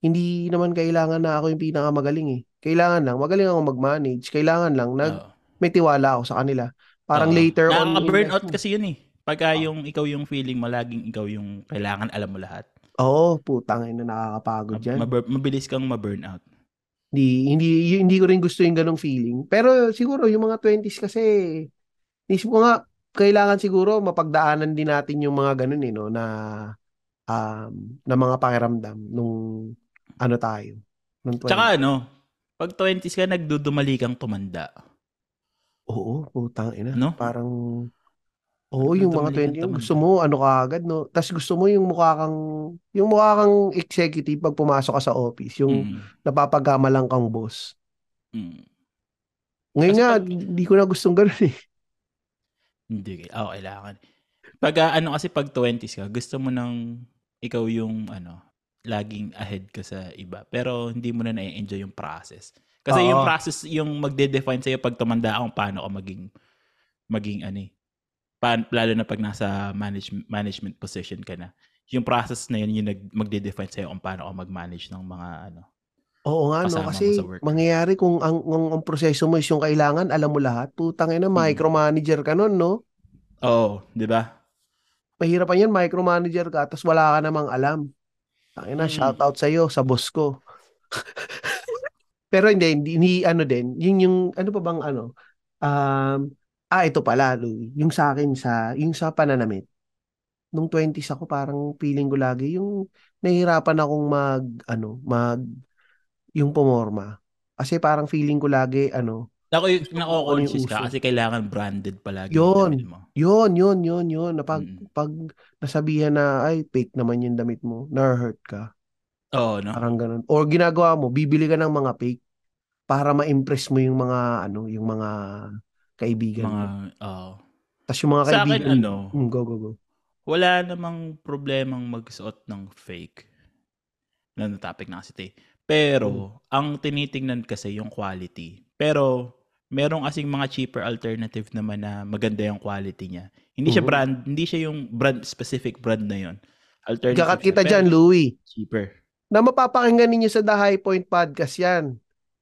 hindi naman kailangan na ako yung pinakamagaling eh. Kailangan lang, magaling ako mag-manage. Kailangan lang, na Oo. may tiwala ako sa kanila. Parang Oo. later on, in Nakaka-burnout mo. kasi yun eh. Pagka yung ikaw yung feeling mo, laging ikaw yung kailangan alam mo lahat. Oo, putang ina nakakapagod yan. Mab- mabilis kang ma-burnout. Hindi, hindi, y- hindi ko rin gusto yung ganong feeling. Pero siguro yung mga 20s kasi, isip ko nga, kailangan siguro mapagdaanan din natin yung mga ganun eh, no, na, um, na mga pakiramdam nung ano tayo. Nung 20. Tsaka ano, pag 20s ka, nagdudumali kang tumanda. Oo, putang ina. No? Parang, oo, yung mga Nagdudumali 20, kang yung gusto mo, ano ka agad, no? Tapos gusto mo yung mukha kang, yung mukha kang executive pag pumasok ka sa office, yung Mm, napapagamalang kang boss. mm. Ngayon Kasi nga, hindi ko na gustong ganun eh. Hindi, oh, kailangan. Pag ah, ano kasi pag 20s ka, gusto mo nang ikaw yung ano, laging ahead ka sa iba. Pero hindi mo na na-enjoy yung process. Kasi yung Oo. process yung magde-define sa'yo pag tumanda ka kung paano ka maging maging ano eh. Pa, lalo na pag nasa manage, management position ka na. yung process na yun yung nag, magde-define sa'yo kung paano ka mag-manage ng mga ano. Oo nga, no? Kasi mangyayari kung ang, ang, ang proseso mo is yung kailangan, alam mo lahat, putang ina, Mm. micromanager ka nun, no? Oo, di ba? Mahirapan yan, micromanager ka, tapos wala ka namang alam. Tangina, Mm. shoutout sa'yo, sa boss ko. Pero hindi, hindi, hindi, ano din, yun yung, ano pa bang ano, um, ah, ito pala, Louie, yung sa akin, sa, yung sa pananamit, nung 20s ako, parang feeling ko lagi, yung nahihirapan akong mag, ano, mag, yung pumorma. Kasi parang feeling ko lagi, ano, Nako, Gusto ko nako-conscious ano yung ka kasi kailangan branded palagi Yun. yung mo. yun, yun, yun, yun, na pag, Mm. pag nasabihan na, ay, fake naman yung damit mo, na-hurt ka. Oo, no? Parang ganun. Or ginagawa mo, bibili ka ng mga fake para ma-impress mo yung mga, ano, yung mga kaibigan Mga, mo. oo. Tapos yung mga Sa akin, kaibigan, ano, Mm, go, go, go. wala namang problemang magsuot ng fake. Na topic na kasi. Pero, ang tinitingnan kasi yung quality. Pero, merong kasing mga cheaper alternative naman na maganda yung quality niya. Hindi siya Mhm. brand, hindi siya yung brand, specific brand na yon. Alternative Kakat kita dyan, Louie, Cheaper. na mapapakinggan ninyo sa The High Point Podcast yan.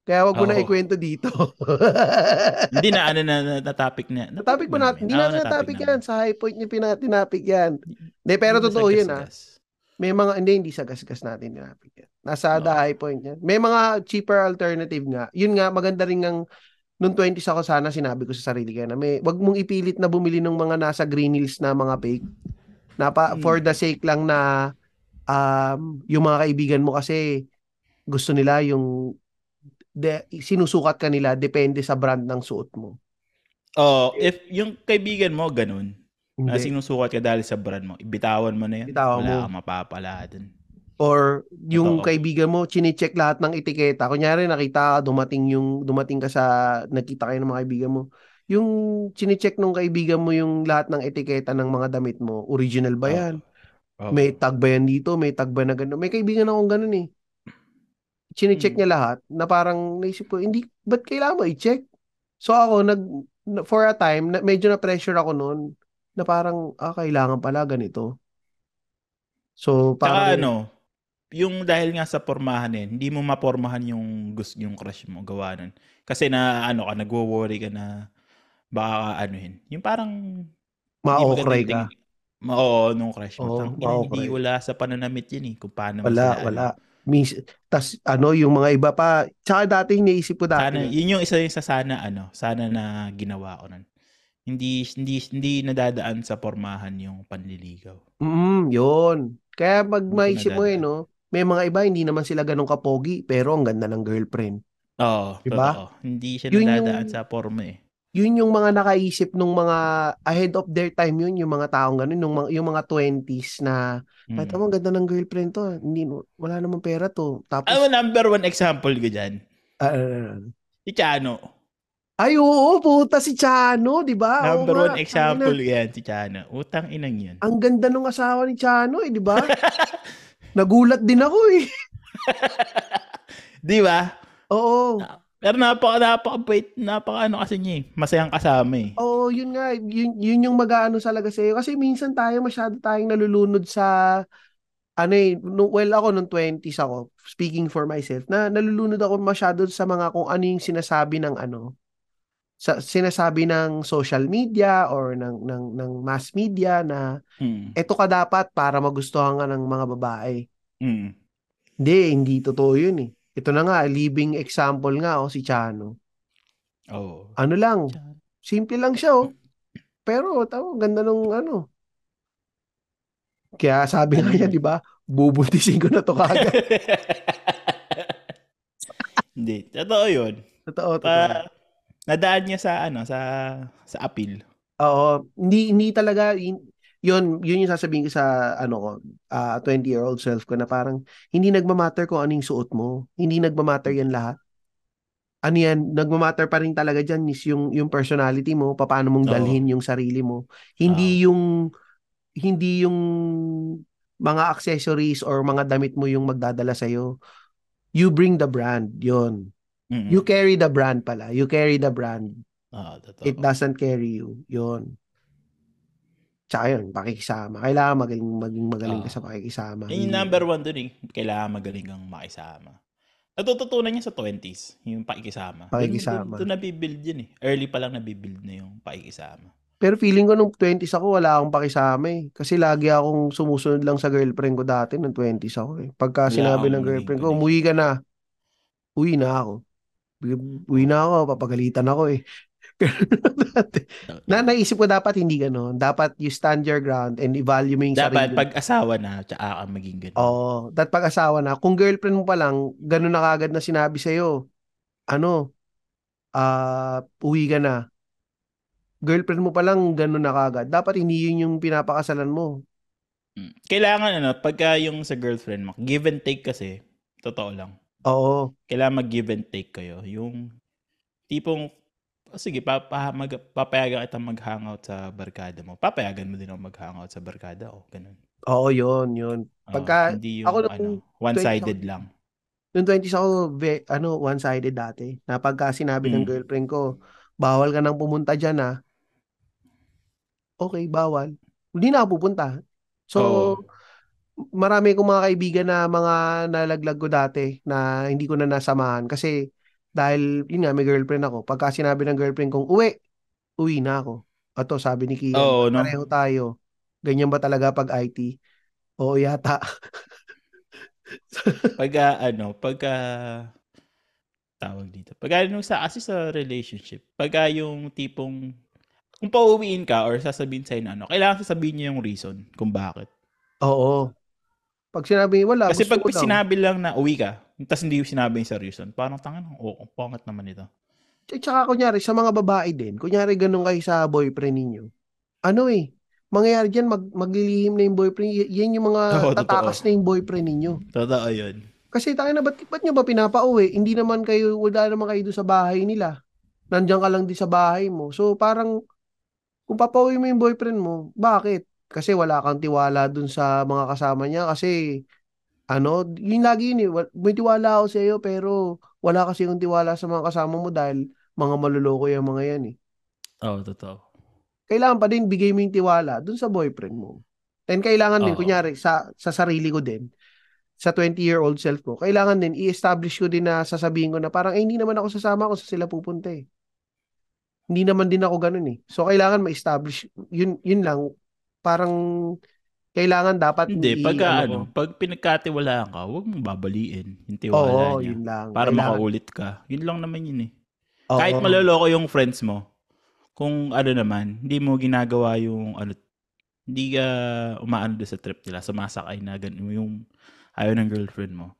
Kaya wag mo na ikwento dito. hindi na, ano na, na, na topic na. Na topic mo natin. Hindi Oo, na na topic yan. Sa High Point niya pinatinapik yan. Hindi, pero totoo yun, ah. May mga, hindi, hindi sa gasgas natin tinapik yan. Nasa Oo. the high point yan. May mga cheaper alternative nga. Yun nga, maganda rin ng, nung 20s ako sana, sinabi ko sa sarili ko na may, wag mong ipilit na bumili ng mga nasa Green Hills na mga fake. Na pa, Hmm. for the sake lang na, um, yung mga kaibigan mo kasi, gusto nila yung, de, sinusukat ka nila, depende sa brand ng suot mo. Oh, if yung kaibigan mo ganun, na Hindi. sinusukat ka dahil sa brand mo, ibitawan mo na yun. Bitawan Wala mo. kang mapapala dun. Or yung Totoo. kaibigan mo, chine-check lahat ng etiketa. Kunyari, nakita dumating yung, dumating ka sa, nakita kayo ng mga kaibigan mo. Yung chine-check ng kaibigan mo yung lahat ng etiketa ng mga damit mo. Original ba yan? Oh. May tag ba yan dito? May tag ba na gano'n? May kaibigan akong gano'n eh. Chine-check Hmm. niya lahat na parang naisip ko, hindi, ba't kailangan mo i-check? So ako, nag, na- for a time, na, medyo na-pressure ako noon na parang, ah, kailangan pala ganito. So, Tsaka parang, ano, yung dahil nga sa pormahan eh, hindi mo mapormahan yung gusto yung crush mo gawa nun. Kasi na ano ka, nagwo-worry ka na baka anuhin. Yung parang ma-okray ka. Ma- Oo, nung crush mo. Oo, Tang, hindi wala sa pananamit yun eh. Kung paano Wala, sila, wala. ano. Mis tas ano yung mga iba pa. Tsaka dati iniisip ko dati. Sana, yun yung isa yung sa sana ano, sana na ginawa ko nun. Hindi hindi hindi nadadaan sa pormahan yung panliligaw. Mm, yun. Kaya pag maisip mo eh, no? May mga iba hindi naman sila ganun kapogi pero ang ganda ng girlfriend. Oo, Diba? totoo. Hindi siya Yun nadadaan yung- sa porma eh. Yun yung mga nakaisip nung mga ahead of their time yun, yung mga taong ganun, yung mga, yung mga 20s na Mm. mo, ang ganda ng girlfriend to. ah. Hindi, wala namang pera to. Tapos, Ano number one example ko dyan? ah. Si Chano. ay oo, puta si Chano, di ba? Oo Number nga, one example yan, si Chano. Utang inang yan. Ang ganda nung asawa ni Chano eh, di ba? Nagulat din ako eh. Di ba? Oo. Pero napaka, napaka-bait, napaka ano kasi niya eh. Masayang kasama eh. Oo, yun nga, yun, yun yung mag-aano talaga sa'yo. Kasi minsan tayo, masyado tayong nalulunod sa, ano eh, nung, well ako nung 20s ako, speaking for myself, na nalulunod ako masyado sa mga kung ano yung sinasabi ng ano, sa sinasabi ng social media or ng ng ng mass media na Hmm. eto ka dapat para magustuhan ka ng mga babae. Hmm. Hindi, hindi totoo yun eh. Ito na nga, living example nga oh, si Chano. Oh. Ano lang, simple lang siya oh. Pero tao, ganda nung ano. Kaya sabi nga niya, di ba? Bubuntisin ko na to kagad. Hindi. Totoo yun. Totoo, totoo. Pa, nadaan niya sa ano, sa sa appeal. Oo, hindi hindi talaga yun yun, yun yung sasabihin ko sa ano ko, ah 20-year-old self ko na parang hindi nagmamatter kung anong suot mo. Hindi nagmamatter yan lahat. Ano yan, nagmamatter pa rin talaga dyan is yung, yung personality mo, paano mong Oo. dalhin yung sarili mo. Hindi yung hindi yung mga accessories or mga damit mo yung magdadala sa'yo. You bring the brand, yun. Mm-mm. You carry the brand pala. You carry the brand. Ah, totoo. It doesn't carry you. Yun. Tsaka yun, pakikisama. Kailangan magaling, maging magaling ka Oo. sa pakikisama. Yun yung number one dun eh. Kailangan magaling kang makisama. Natututunan niya sa 20s, yung pakikisama. Pakikisama. Dun, nabibuild yun eh. Early pa lang nabibuild na yung pakikisama. Pero feeling ko nung 20s ako, wala akong pakisama eh. Kasi lagi akong sumusunod lang sa girlfriend ko dati nung 20s ako eh. Pagka sinabi ng girlfriend ko, umuwi ka na. Uwi na ako. Uwi na ako, papagalitan ako eh. Na naisip ko dapat hindi gano'n. Dapat you stand your ground and evaluate mo yung Dapat sarili. pag asawa na, tsaka ka maging ganun. Oo. Dapat pag asawa na, kung girlfriend mo pa lang, gano'n na kagad na sinabi sa'yo, ano, ah, uwi ka na. Girlfriend mo pa lang, gano'n na kagad. Dapat hindi yun yung pinapakasalan mo. Mm. Kailangan ano, pagka yung sa girlfriend mo, give and take kasi, totoo lang. Oo. Kailangan mag-give and take kayo. Yung tipong, oh, sige, papa, mag, papayagan kita mag-hangout sa barkada mo. Papayagan mo din ako mag-hangout sa barkada ko. Ganun. Oo, yun, yun. Pagka- hindi yung, ako nung ano, one-sided lang. Noong 20s ako, ve- ano, one-sided dati. Na pagka sinabi ng Mm. girlfriend ko, bawal ka nang pumunta dyan ah. Okay, bawal. Hindi na ako pupunta. So, Oo. Marami kong mga kaibigan na mga nalaglag ko dati na hindi ko na nasamahan. Kasi, dahil, yun nga, may girlfriend ako. Pagka sinabi ng girlfriend kong, uwi, uwi na ako. Ato, sabi ni Kian, Oo, no? pareho tayo. Ganyan ba talaga pag IT? Oo, yata. Pagka, ano, pagka, tawag dito. Pagka nung sa, kasi sa relationship, pagka yung tipong, kung pauwiin ka or sasabihin sa'yo na ano, kailangan sasabihin niyo yung reason kung bakit. Oo. Pag sinabi, wala, Kasi pag lang. sinabi lang na uwi ka, tapos hindi sinabi yung sa reason, parang tangan, oh, ang pangat naman ito. At saka kunyari, sa mga babae din, kunyari ganun kayo sa boyfriend ninyo. Ano eh, mangyayari dyan, mag, maglilihim na yung boyfriend. Yan yung mga Oo, tatakas totoo. na yung boyfriend ninyo. Totoo yun. Kasi tayo na, ba't, ba't nyo ba pinapauwi? Hindi naman kayo, wala naman kayo doon sa bahay nila. Nandiyan ka lang din sa bahay mo. So parang, kung papauwi mo yung boyfriend mo, bakit? Kasi wala kang tiwala dun sa mga kasama niya. Kasi, ano, yun lagi yun eh. May tiwala ako sa iyo, pero wala kasi yung tiwala sa mga kasama mo dahil mga maluloko yung mga yan eh. Oo, totoo. Kailangan pa din bigay mo yung tiwala dun sa boyfriend mo. And kailangan din, Oo. kunyari, sa, sa sarili ko din, sa 20-year-old self ko, kailangan din i-establish ko din na sasabihin ko na parang, eh, hindi naman ako sasama kung sa sila pupunta eh. Hindi naman din ako ganun eh. So, kailangan ma-establish, yun, yun lang, parang, kailangan dapat Hindi, i- pagka ano ano, pag pinagkatiwalaan ka, huwag mong babaliin yung tiwala Oo, niya. yun lang. Para Kailangan- makaulit ka. Yun lang naman yun eh. Oo. Kahit maloloko yung friends mo, kung ano naman, hindi mo ginagawa yung ano, hindi ka umaano doon sa trip nila, sumasakay na ganun, yung ayaw ng girlfriend mo.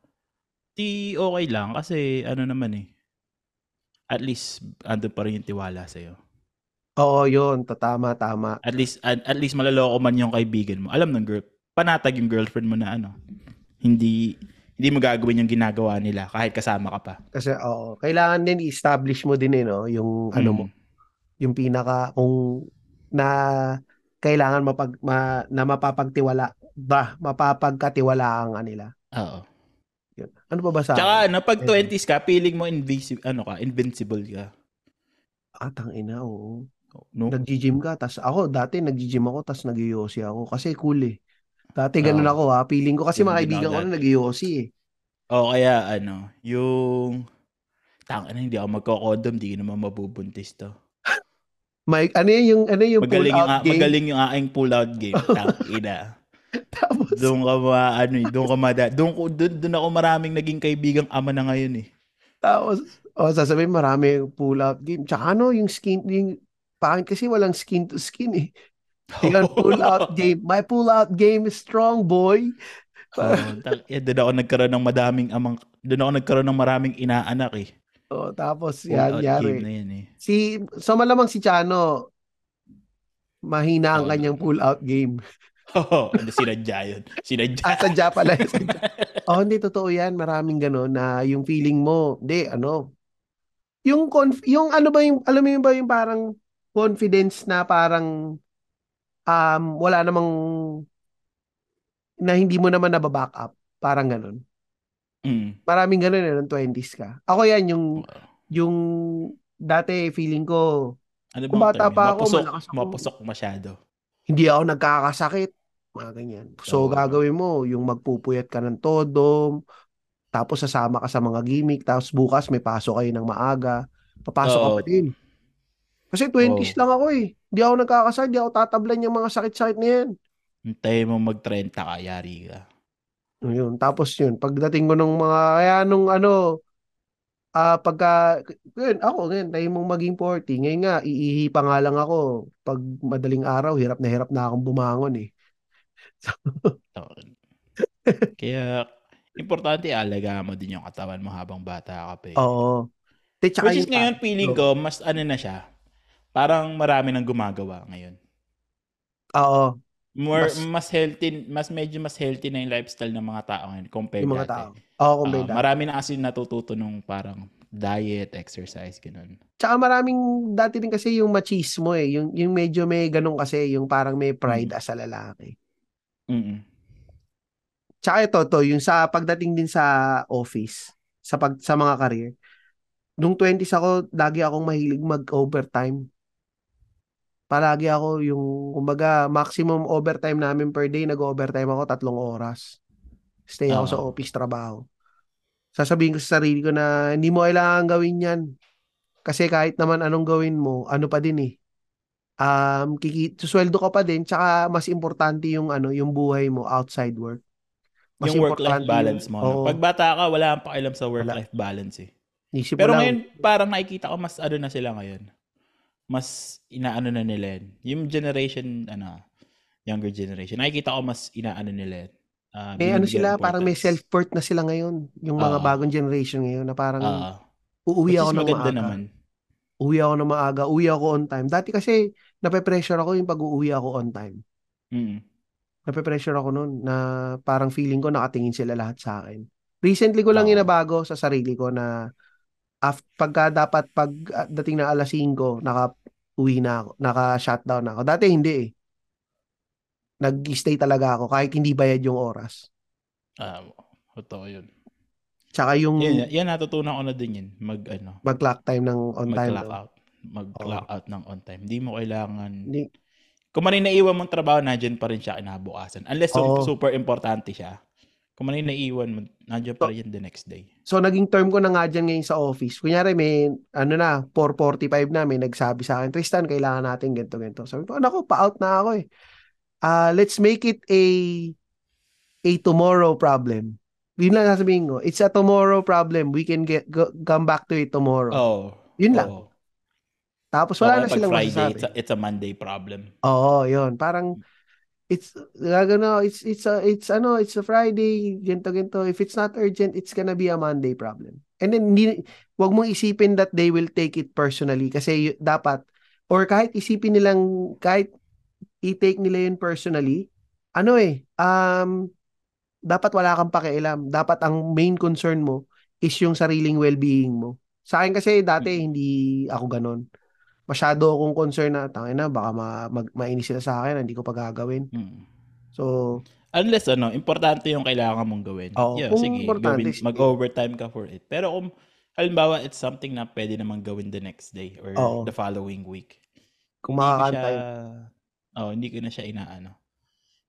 Di okay lang kasi ano naman eh. At least andun pa rin yung tiwala sa'yo. Oo, yun. Tama, tama. At least at, at least maloloko man yung kaibigan mo. Alam ng girl, panatag yung girlfriend mo na ano. Hindi hindi mo gagawin yung ginagawa nila kahit kasama ka pa. Kasi, oo. Kailangan din i-establish mo din eh, no? Yung, ano mo, Mm. yung pinaka kung na kailangan mapag ma, na mapapagtiwala ba mapapagkatiwalaan ka nila Oo. yun ano pa ba sa Tsaka ano, pag Ito. 20s ka, feeling mo invisible, ano ka, invincible ka. atang Ah, ina oo No? nagji-gym ka tas ako dati nagji-gym ako tas nagyosi ako kasi cool eh dati ganun Oo. ako ha feeling ko kasi mga kaibigan ko na nagyosi eh O kaya ano, yung tang ano, hindi ako magko-condom, di naman mabubuntis to. may ano yun, yung ano yung pull Magaling yung, out a- game magaling yung aking pull out game. Tang ina. tapos Doon ka ma, ano, eh, doon ka mada, doon ko doon, doon ako maraming naging kaibigang ama na ngayon eh. tapos oh sasabihin marami yung pull out game tsaka ano yung skin yung pangit kasi walang skin to skin eh Yung pull out game. My pull out game is strong, boy. Oh, eh, doon ako nagkaroon ng madaming amang, doon ako nagkaroon ng maraming inaanak eh. Oh, tapos Pull yan, yari. na yan eh. Si, so malamang si Chano, mahina ang Oh, kanyang no. pull out game. Oo, hindi sinadya yun. Sinadya. Ah, sadya pala. sadya. oh, hindi, totoo yan. Maraming gano'n na yung feeling mo, hindi, ano, yung, conf- yung ano ba yung, alam mo yung ba yung parang confidence na parang um, wala namang na hindi mo naman nababack up. Parang ganun. Mm. Maraming ganun eh, nung 20s ka. Ako yan, yung, yung dati feeling ko, Ano Kung bata pa ako, mapusok, malakas ako. mapusok masyado. hindi ako nagkakasakit. Mga ganyan. So, Oo. gagawin mo, yung magpupuyat ka ng todo, tapos sasama ka sa mga gimmick, tapos bukas may pasok kayo ng maaga, papasok ka Oo. pa din. Kasi 20s Oo. lang ako eh. Hindi ako nagkakasakit, hindi ako tatablan yung mga sakit-sakit na yan. Hintayin mo mag-30 ka, yari ka. Yun. Tapos yun, pagdating ko ng mga, kaya nung ano, ah pagka, yun, ako, ngayon, tayo mong maging 40. Ngayon nga, iihi pa nga lang ako. Pag madaling araw, hirap na hirap na akong bumangon eh. Oo. Kaya, importante alaga mo din yung katawan mo habang bata ka pa eh. Oo. Te, Which is ngayon, feeling ko, mas ano na siya, parang marami nang gumagawa ngayon. Oo, More, Mas- mas, healthy, mas medyo mas healthy na yung lifestyle ng mga tao ngayon compared yung mga dati. tao. Oo, may dati. marami na kasi natututo nung parang diet, exercise, ganun. Tsaka maraming dati din kasi yung machismo eh. Yung, yung medyo may ganun kasi, yung parang may pride Mm. as a lalaki. Mm-mm. Tsaka ito, to, yung sa pagdating din sa office, sa pag sa mga career. Nung 20s ako, lagi akong mahilig mag-overtime. Palagi ako yung, kumbaga, maximum overtime namin per day, nag-overtime ako tatlong oras. Stay ako Oo. sa office trabaho. Sasabihin ko sa sarili ko na hindi mo kailangan gawin yan. Kasi kahit naman anong gawin mo, ano pa din eh. Um, kiki, susweldo ka pa din, tsaka mas importante yung ano, yung buhay mo outside work. Mas Yung work-life balance mo. oo. Pag bata ka, wala kang pakialam sa work-life balance eh. Isip Pero lang, ngayon, parang nakikita ko mas ano na sila ngayon. Mas inaano na nila yun. Yung generation, ano, younger generation, nakikita ko mas inaano nila yun. Ah, may ano binibigyan sila, parang may importance. self-worth na sila ngayon. Yung mga Oo. bagong generation ngayon na parang Oo. uuwi ako ng maaga. naman. Uwi ako ng maaga, uwi ako on time. Dati kasi, nape-pressure ako yung pag-uuwi ako on time. Mm. Nape-pressure ako noon na parang feeling ko nakatingin sila lahat sa akin. Recently ko lang Oo. inabago sa sarili ko na af, pagka dapat pag ah, dating na alas 5, naka uwi na ako, naka-shutdown na ako. Dati hindi eh. Nag-stay talaga ako kahit hindi bayad yung oras. Ah, totoo yun. Tsaka yung Yan, yan natutunan ko na din yun. Mag, ano, mag-clock time ng on time. mag-clock out. Mag-clock out ng on time. Hindi mo kailangan... Hindi, Kung man naiwan mong trabaho, nandyan pa rin siya kinabukasan. Unless su- super importante siya. Kung man naiwan mo, nandyan pa rin the next day. So, naging term ko na nga dyan ngayon sa office. Kunyari, may, ano na, 4.45 na, may nagsabi sa akin, Tristan, kailangan natin ganito, ganito. Sabi ko, naku, pa-out na ako eh. Ah, let's make it a a tomorrow problem. Yun lang sasabihin ko. It's a tomorrow problem. We can get go, come back to it tomorrow. Oh. Yun lang. Oo. Tapos So, wala kaya na silang Friday, masasabi. it's a, it's a Monday problem. Oo, yun. Parang, it's, gagano, it's, it's, a, it's, ano, it's a Friday, ganito, ganito. If it's not urgent, it's gonna be a Monday problem. And then, hindi, wag mong isipin that they will take it personally kasi y- dapat, or kahit isipin nilang, kahit i-take nila yun personally, ano eh, um, dapat wala kang pakialam. Dapat ang main concern mo is yung sariling well-being mo. Sa akin kasi dati Mm. hindi ako ganon. Masyado akong concern na tangin na baka ma, mag, mainis sila sa akin, hindi ko pa gagawin. Mm. So, Unless ano, importante yung kailangan mong gawin. Oo, yeah, kung sige, importante, gawin, mag-overtime ka for it. Pero kung halimbawa it's something na pwede namang gawin the next day or Oo. the following week. kung makakantay. oh, hindi ko na siya inaano.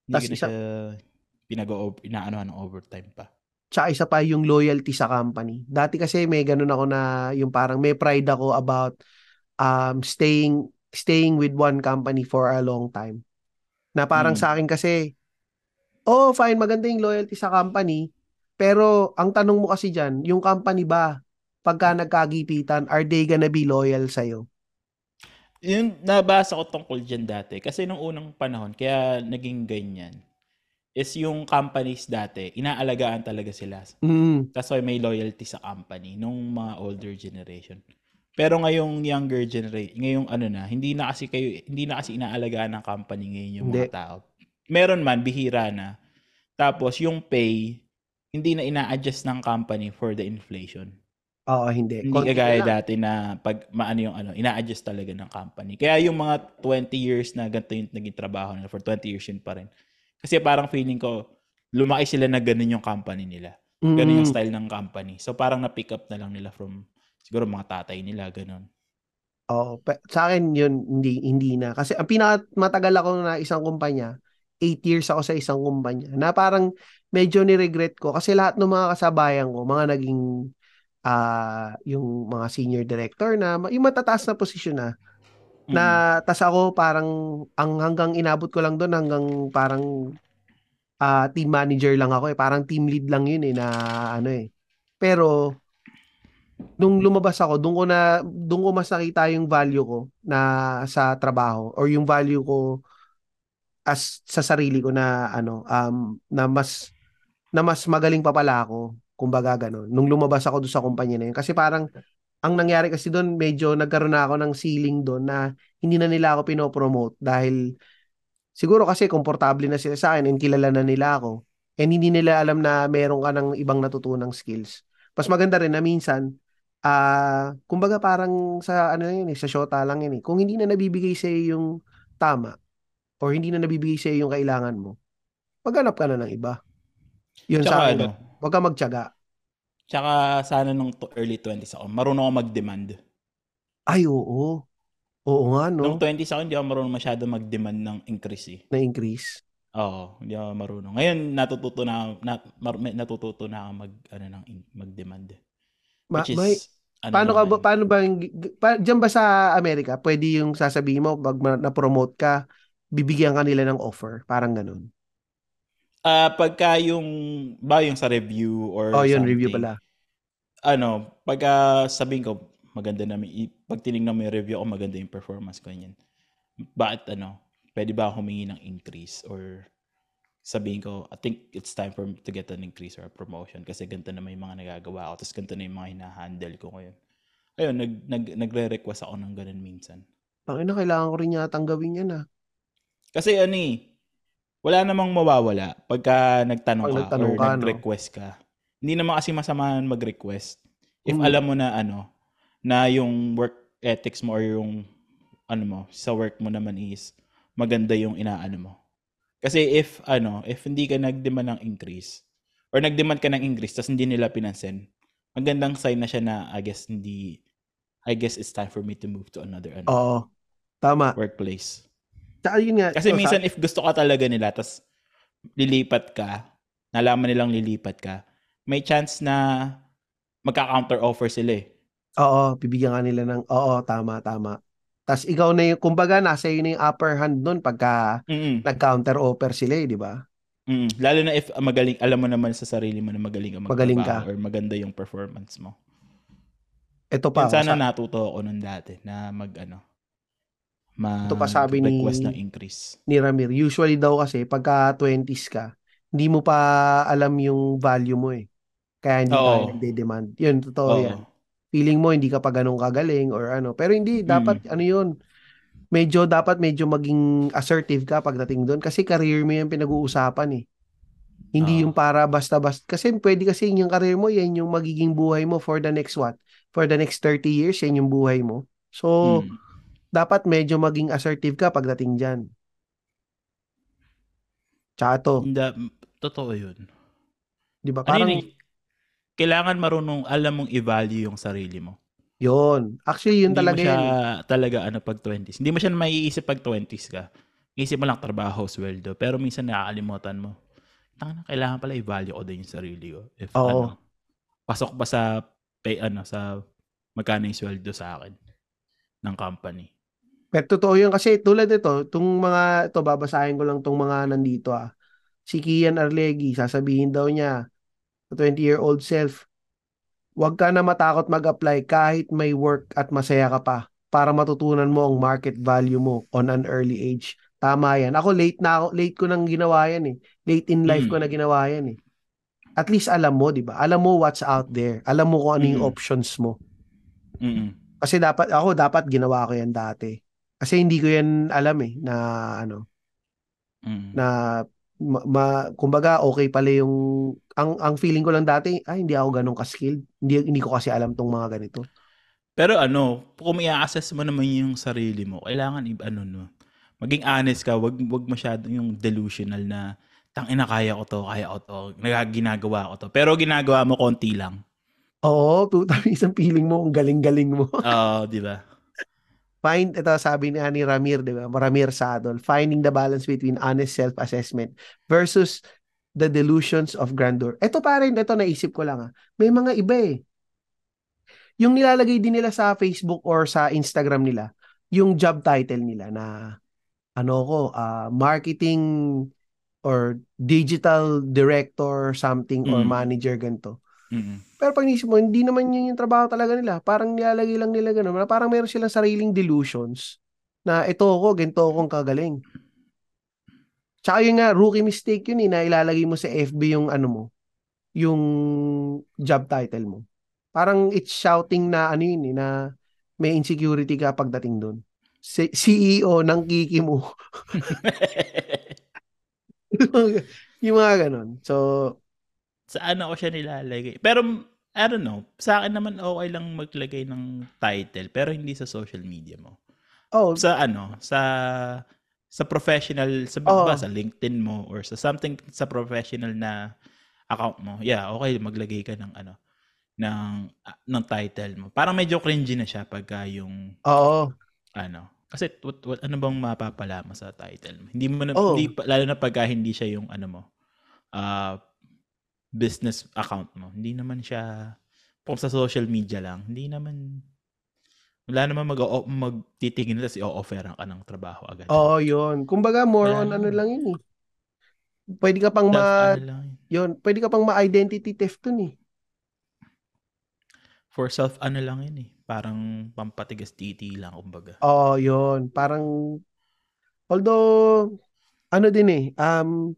Hindi Tas ko na isa- siya pinag inaano ng overtime pa. Tsaka isa pa yung loyalty sa company. Dati kasi may ganun ako na yung parang may pride ako about um staying staying with one company for a long time. Na parang Mm. sa akin kasi oh fine maganda yung loyalty sa company pero ang tanong mo kasi diyan, yung company ba pagka nagkagipitan are they gonna be loyal sa Yung nabasa ko tungkol dyan dati, kasi nung unang panahon, kaya naging ganyan, is yung companies dati, inaalagaan talaga sila. Mm. That's why may loyalty sa company nung mga older generation. Pero ngayong younger generation, ngayong ano na, hindi na kasi kayo, hindi na kasi inaalagaan ng company ngayon yung Hindi. mga tao. Meron man, bihira na. Tapos yung pay, hindi na ina-adjust ng company for the inflation. Oo, hindi. Hindi Konti kagaya lang. dati na pag maano yung ano, ina-adjust talaga ng company. Kaya yung mga 20 years na ganito yung naging trabaho nila, for 20 years yun pa rin. Kasi parang feeling ko, lumaki sila na ganun yung company nila. Ganun yung Mm. style ng company. So parang na-pick up na lang nila from siguro mga tatay nila, ganun. Oo, pe- sa akin yun hindi hindi na kasi ang pinaka matagal ako na isang kumpanya, 8 years ako sa isang kumpanya. Na parang medyo ni-regret ko kasi lahat ng mga kasabayan ko, mga naging ah yung mga senior director na yung matataas na posisyon na na Mm. tas ako parang ang hanggang inabot ko lang doon hanggang parang ah team manager lang ako eh. Parang team lead lang yun eh na ano eh. Pero nung lumabas ako, doon ko na doon ko mas nakita yung value ko na sa trabaho or yung value ko as sa sarili ko na ano um na mas na mas magaling pa pala ako kumbaga ganun. Nung lumabas ako doon sa kumpanya na yun kasi parang ang nangyari kasi doon medyo nagkaroon na ako ng ceiling doon na hindi na nila ako pinopromote dahil siguro kasi komportable na sila sa akin and kilala na nila ako and hindi nila alam na meron ka ng ibang natutunang skills. Mas maganda rin na minsan ah kumbaga parang sa ano yun eh, sa shota lang yun eh kung hindi na nabibigay sa yung tama or hindi na nabibigay sa yung kailangan mo maghanap ka na ng iba yun sa Tsaka akin ano, Huwag ka magtiyaga. tsaka sana nung to- early 20s ako, marunong ako mag-demand. Ay, oo. Oo nga, Nung no? 20s ako, hindi ako marunong masyado mag-demand ng increase eh. Na-increase. Oo, hindi ako marunong. Ngayon, natututo na, na mar, may- natututo na ako mag, ano, ng, in- mag-demand. Ma- Which is, may, ano paano ka ba, paano ba, yung- pa, dyan ba sa Amerika, pwede yung sasabihin mo, pag na-promote ka, bibigyan ka nila ng offer. Parang ganun. Ah, pagka yung, ba yung sa review or Oh, yun, something, review pala. ano, pagka sabihin ko, maganda na, i- pag tinignan mo yung review ko, maganda yung performance ko, yan. Bakit, ano, pwede ba ako humingi ng increase or sabihin ko, I think it's time for to get an increase or a promotion kasi ganito na may mga nagagawa ako, tapos ganito na yung mga hinahandle ko ngayon. Ayun, nag, nag, nagre-request ako ng ganun minsan. Tangina, kailangan ko rin yata gawin yan, ah. Kasi ano eh, wala namang mawawala pagka nagtanong Pag ka nagtanong or ka, no? nag-request ka. Hindi naman kasi masama mag-request. If Mm. alam mo na ano, na yung work ethics mo or yung ano mo, sa work mo naman is maganda yung inaano mo. Kasi if ano, if hindi ka nag-demand ng increase or nag-demand ka ng increase tapos hindi nila pinansin, ang gandang sign na siya na I guess hindi I guess it's time for me to move to another ano, Oo. Tama. workplace. Tsaka yun nga. Kasi sa- minsan if gusto ka talaga nila tas lilipat ka, nalaman nilang lilipat ka, may chance na magka-counter offer sila eh. Oo, bibigyan ka nila ng, oo, tama, tama. Tapos ikaw na yung, kumbaga, nasa na yung upper hand nun pagka Mm. nag-counter offer sila eh, di ba? Mm. Lalo na if ah, magaling, alam mo naman sa sarili mo na magaling ka Magaling ka. or maganda yung performance mo. Ito pa, Yun sana sa- natuto ako nun dati na mag ano, Ito pa sabi ni- request ng increase. ni Ramir. Usually daw kasi pagka 20s ka, hindi mo pa alam yung value mo eh. Kaya hindi Oo. tayo nagde-demand. Yun, totoo Oo. yan. Feeling mo hindi ka pa ganun kagaling or ano. Pero hindi, dapat ano yun, medyo dapat medyo maging assertive ka pagdating doon kasi career mo yung pinag-uusapan eh. Hindi Oo. yung para basta-basta. Kasi pwede kasi yung career mo, yan yung magiging buhay mo for the next what? For the next 30 years, yan yung buhay mo. So, Mm. dapat medyo maging assertive ka pagdating dyan. Tsaka to, Hindi, totoo yun. di ba? Ano Parang yun eh, kailangan marunong alam mong i-value yung sarili mo. yun. Actually, yun hindi talaga mo siya yun. eh. talaga ano pag 20s. Hindi mo siya maiisip pag 20s ka. Isip mo lang trabaho, sweldo. Pero minsan nakakalimutan mo. Tanga kailangan pala i-value ko din yung sarili ko. If Oo. ano, pasok pa sa pay ano sa magkano yung sweldo sa akin ng company. Pero totoo yun kasi tulad nito, itong mga, ito babasahin ko lang itong mga nandito ah. Si Kian Arlegi, sasabihin daw niya, 20-year-old self, huwag ka na matakot mag-apply kahit may work at masaya ka pa para matutunan mo ang market value mo on an early age. Tama yan. Ako late na ako, late ko nang ginawa yan eh. Late in life Mm. ko na ginawa yan eh. At least alam mo, di ba? Alam mo what's out there. Alam mo kung ano yung Mm. options mo. Mm. Kasi dapat, ako dapat ginawa ko yan dati. Kasi hindi ko yan alam eh, na ano, Mm. na ma, ma- kumbaga okay pala yung ang ang feeling ko lang dati ay hindi ako ganun ka-skilled hindi hindi ko kasi alam tong mga ganito Pero ano, kung i-assess mo naman yung sarili mo, kailangan i- ano no, maging honest ka, wag wag masyado yung delusional na tang ina kaya ko to, kaya ko to, nagaginagawa ko to. Pero ginagawa mo konti lang. oo puta isang feeling mo ang galing-galing mo Oo, di ba? Find, ito sabi ni Ani Ramir, di ba? Ramir Sadol, finding the balance between honest self-assessment versus the delusions of grandeur. Ito pa rin, ito naisip ko lang ah. May mga iba eh. Yung nilalagay din nila sa Facebook or sa Instagram nila, yung job title nila na ano ko, uh, marketing or digital director something mm. or manager ganito. Mm-hmm. Pero pag nisip mo, hindi naman yun yung trabaho talaga nila. Parang nilalagay lang nila gano'n. Parang meron silang sariling delusions na ito ako, ganito akong kagaling. Tsaka yun nga, rookie mistake yun eh, na ilalagay mo sa FB yung ano mo, yung job title mo. Parang it's shouting na ano yun eh, na may insecurity ka pagdating doon. C- CEO ng Kiki mo. yung mga ganun. So, sa ano ko siya nilalagay. Pero, I don't know, sa akin naman okay lang maglagay ng title, pero hindi sa social media mo. Oh. Sa ano, sa sa professional, sa oh. ba, sa LinkedIn mo or sa something sa professional na account mo. Yeah, okay maglagay ka ng ano ng uh, ng title mo. Parang medyo cringy na siya pagka yung Oo. Ano, kasi what, what, ano bang mapapala mo sa title mo? Hindi mo na, oh. hindi, lalo na pagka hindi siya yung ano mo, uh, business account mo. Hindi naman siya kung sa social media lang, hindi naman wala naman mag magtitingin tapos i-offeran ka ng trabaho agad. Oo, yun. Kumbaga more wala on ano lang yun eh. Pwede ka pang ma ano yun, pwede ka pang ma-identity theft dun eh. For self ano lang yun eh. Parang pampatigas titi lang kumbaga. Oo, yun. Parang although ano din eh, um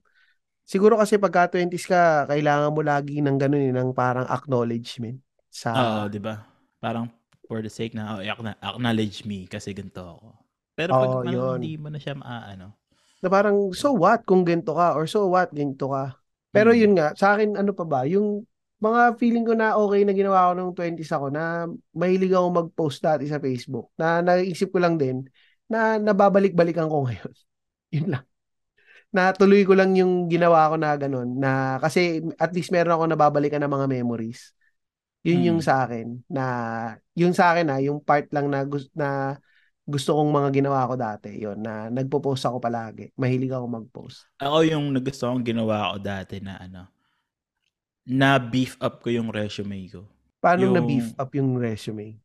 Siguro kasi pagka 20s ka, kailangan mo lagi ng ganun eh, ng parang acknowledgement sa Oo, 'di ba? Parang for the sake na oh, acknowledge me kasi ganito ako. Pero pag oh, man, hindi mo na siya maaano. Na parang so what kung ganito ka or so what ganito ka. Pero hmm. yun nga, sa akin ano pa ba, yung mga feeling ko na okay na ginawa ko nung 20s ako na mahilig ako mag-post dati sa Facebook. Na naisip ko lang din na nababalik-balikan ko ngayon. yun lang natuloy ko lang yung ginawa ko na ganun na kasi at least meron ako nababalikan ng mga memories. Yun hmm. yung sa akin na yung sa akin na yung part lang na gusto na gusto kong mga ginawa ko dati. Yun na nagpo-post ako palagi. Mahilig ako mag-post. Ako yung nagusto kong ginawa ko dati na ano na beef up ko yung resume ko. Paano yung, na beef up yung resume?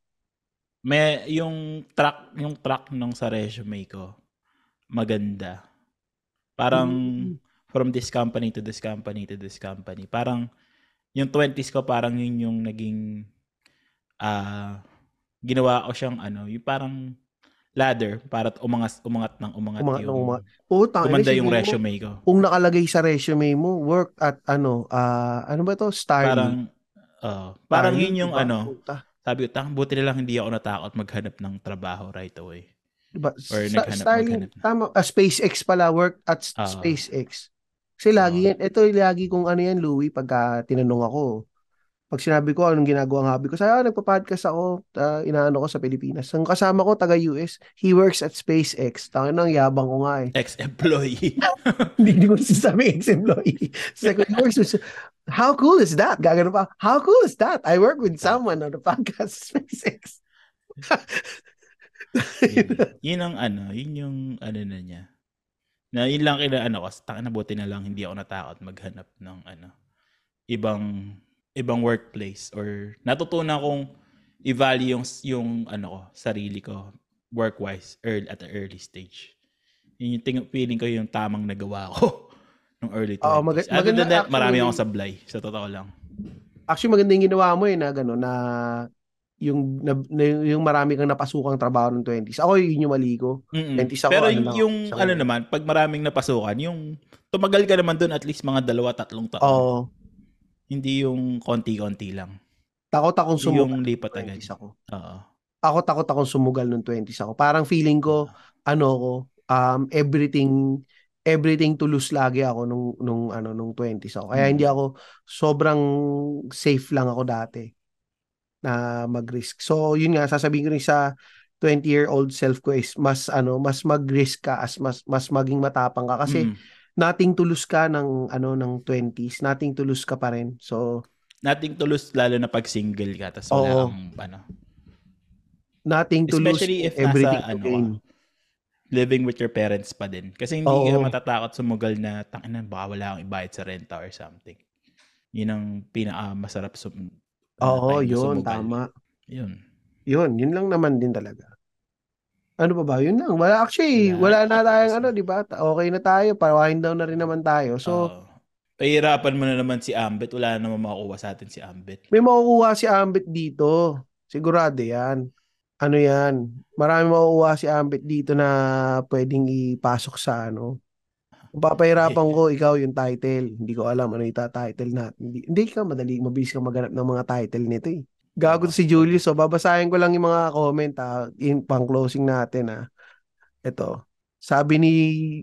May yung track yung track nung sa resume ko maganda Parang mm. from this company to this company to this company. Parang yung 20s ko parang yun yung naging uh, ginawa ko siyang ano, yung parang ladder para umangat umangat ng umangat, umangat yung umangat. Oh, tangin, kumanda yung resume ko. Kung nakalagay sa resume mo, work at ano, uh, ano ba to? Starling. Parang uh, parang yun yung diba? ano. Sabi ko, tang buti na lang hindi ako natakot maghanap ng trabaho right away. Diba? Or Sa, naghanap, Starlink, maghanap. tama, uh, SpaceX pala, work at uh, SpaceX. Kasi lagi uh, yan, ito lagi kung ano yan, Louie, pagka tinanong ako, pag sinabi ko anong ginagawa ng hobby ko, sabi, ah, nagpa-podcast ako, uh, inaano ko sa Pilipinas. Ang kasama ko, taga-US, he works at SpaceX. Tangin nang yabang ko nga eh. Ex-employee. Hindi, hindi ko sasabi ex-employee. So, he works with, how cool is that? Gagano pa, how cool is that? I work with someone on the podcast SpaceX yun, yun ang ano, yun yung ano na niya. Na yun lang kina ano ko, taka na buti na lang hindi ako natakot maghanap ng ano ibang ibang workplace or natutunan kong i-value yung yung ano ko, sarili ko work-wise early, at the early stage. Yun yung ting- feeling ko yung tamang nagawa ko nung early 20s. Oh, mag- Other than that, marami akong sablay. Sa totoo lang. Actually, maganda yung ginawa mo eh na gano'n na yung na, yung marami kang napasukang trabaho ng 20s. Ako yun yung mali ko. 20s ako. Pero ano yung, lang, ano naman, pag maraming napasukan, yung tumagal ka naman doon at least mga dalawa, tatlong taon. Oo. Hindi yung konti-konti lang. Takot akong sumugal. Yung lipat agad. ako. Oo. Ako takot akong sumugal ng 20s ako. Parang feeling ko, uh-huh. ano ko, um, everything everything to lose lagi ako nung nung ano nung 20s ako. Kaya hmm. hindi ako sobrang safe lang ako dati na mag-risk. So, yun nga, sasabihin ko rin sa 20-year-old self ko is mas ano, mas mag-risk ka as mas mas maging matapang ka kasi mm. nating tulus ka ng ano ng 20s, nating tulus ka pa rin. So, nating tulus lalo na pag single ka tapos wala kang ano. Nothing to Especially if everything nasa, to ano, living with your parents pa din. Kasi hindi Oo. ka matatakot sumugal na, tangina, baka wala akong ibayad sa renta or something. Yun ang pinaka masarap sum Oo, time na yun, tama. Yun. Yun, yun lang naman din talaga. Ano pa ba? Yun lang. Wala, actually, Wala. wala, na tayong ano, na. di ba? Okay na tayo. Para wind down na rin naman tayo. So, Oo. pahirapan mo na naman si Ambit. Wala naman makukuha sa atin si Ambit. may makukuha si Ambit dito. Sigurado yan. Ano yan? Marami makukuha si Ambit dito na pwedeng ipasok sa ano. Kung papahirapan ko, ikaw yung title. Hindi ko alam ano yung title natin. Hindi, hindi ka madali, mabilis ka maghanap ng mga title nito eh. Gago si Julius. So, babasahin ko lang yung mga comment ha, in pang closing natin ha. Ito. Sabi ni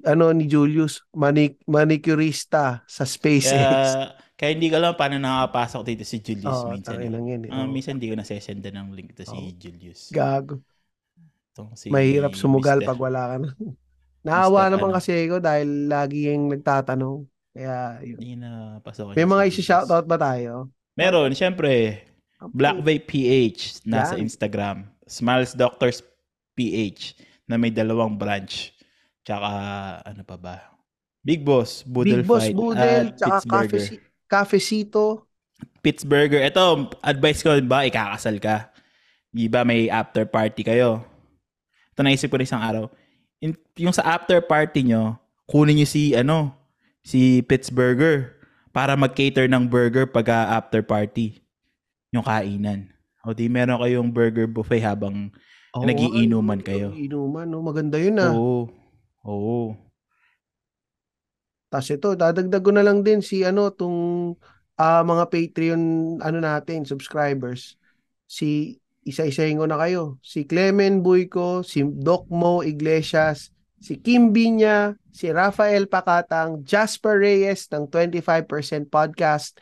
ano ni Julius, manik manicurista sa SpaceX. Kaya, kaya hindi ko alam paano nakapasok dito si Julius Oo, minsan. tangin lang yun eh. Ah, Oo. minsan hindi ko nasesenda ng link to si Oo. Julius. Gago. Itong si Mahirap sumugal Mr. pag wala ka na. Naawa Mr. naman ano. kasi ako dahil lagi yung nagtatanong. Kaya yun. Hindi na pasok. May mga isi-shoutout ba tayo? Meron, syempre. Black Vape PH nasa Yan. Instagram. Smiles Doctors PH na may dalawang branch. Tsaka ano pa ba? Big Boss, Boodle Big Boss Fight Boodle, at tsaka Cafe, Cafecito. Pittsburgher. Ito, advice ko ba, ikakasal ka. Di ba may after party kayo? Ito naisip ko rin isang araw. Yung sa after party nyo, kunin nyo si, ano, si Pittsburgher para mag-cater ng burger pag ah, after party. Yung kainan. O di meron kayong burger buffet habang Oo, Nagiinuman kayo. Nagiinuman, no? Maganda yun ah. Oo. Oo. Tapos ito, dadagdag ko na lang din si ano, tung ah, mga Patreon ano natin, subscribers. Si isa-isahin ko na kayo. Si Clemen Buyco, si Doc Mo Iglesias, si Kim Binya, si Rafael Pakatang, Jasper Reyes ng 25% podcast,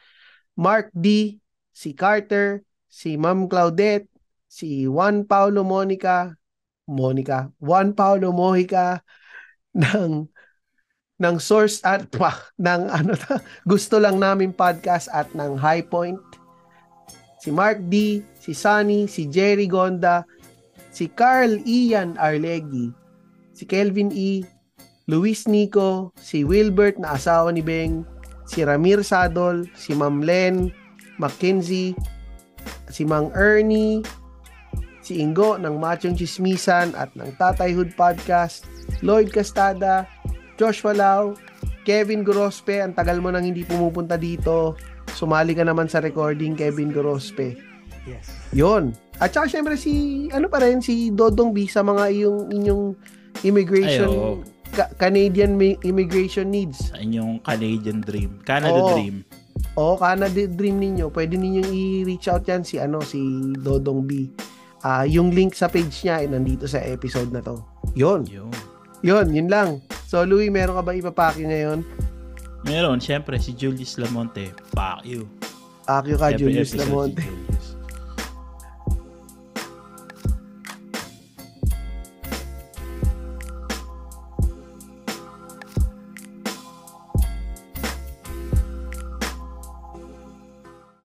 Mark D, si Carter, si Ma'am Claudette, si Juan Paulo Monica, Monica, Juan Paulo Mojica ng ng source at ng ano gusto lang namin podcast at ng High Point. Si Mark D, si Sunny, si Jerry Gonda, si Carl Ian Arlegi, si Kelvin E, Luis Nico, si Wilbert na asawa ni Beng, si Ramir Sadol, si Ma'am Len, Mackenzie, si Mang Ernie, si Ingo ng Machong Chismisan at ng Tatay Hood Podcast, Lloyd Castada, Joshua Lau, Kevin Gorospe, ang tagal mo nang hindi pumupunta dito. Sumali ka naman sa recording, Kevin Gorospe. Yes. Yon. At saka syempre si, ano pa rin, si Dodong B sa mga iyong, inyong Ay, oo. immigration, Ca- Canadian mi- immigration needs. Sa inyong Canadian dream. Canada Oo. dream. O Canada dream ninyo, pwede ninyong i-reach out yan si ano si Dodong B. Ah, yung link sa page niya ay nandito sa episode na to. Yon. Yun. Yon, yun lang. So Louie, meron ka ba ipapaki ngayon? Meron, syempre, si Julius Lamonte. Fuck you. Akyo ka, Julius Lamonte. Si Julius.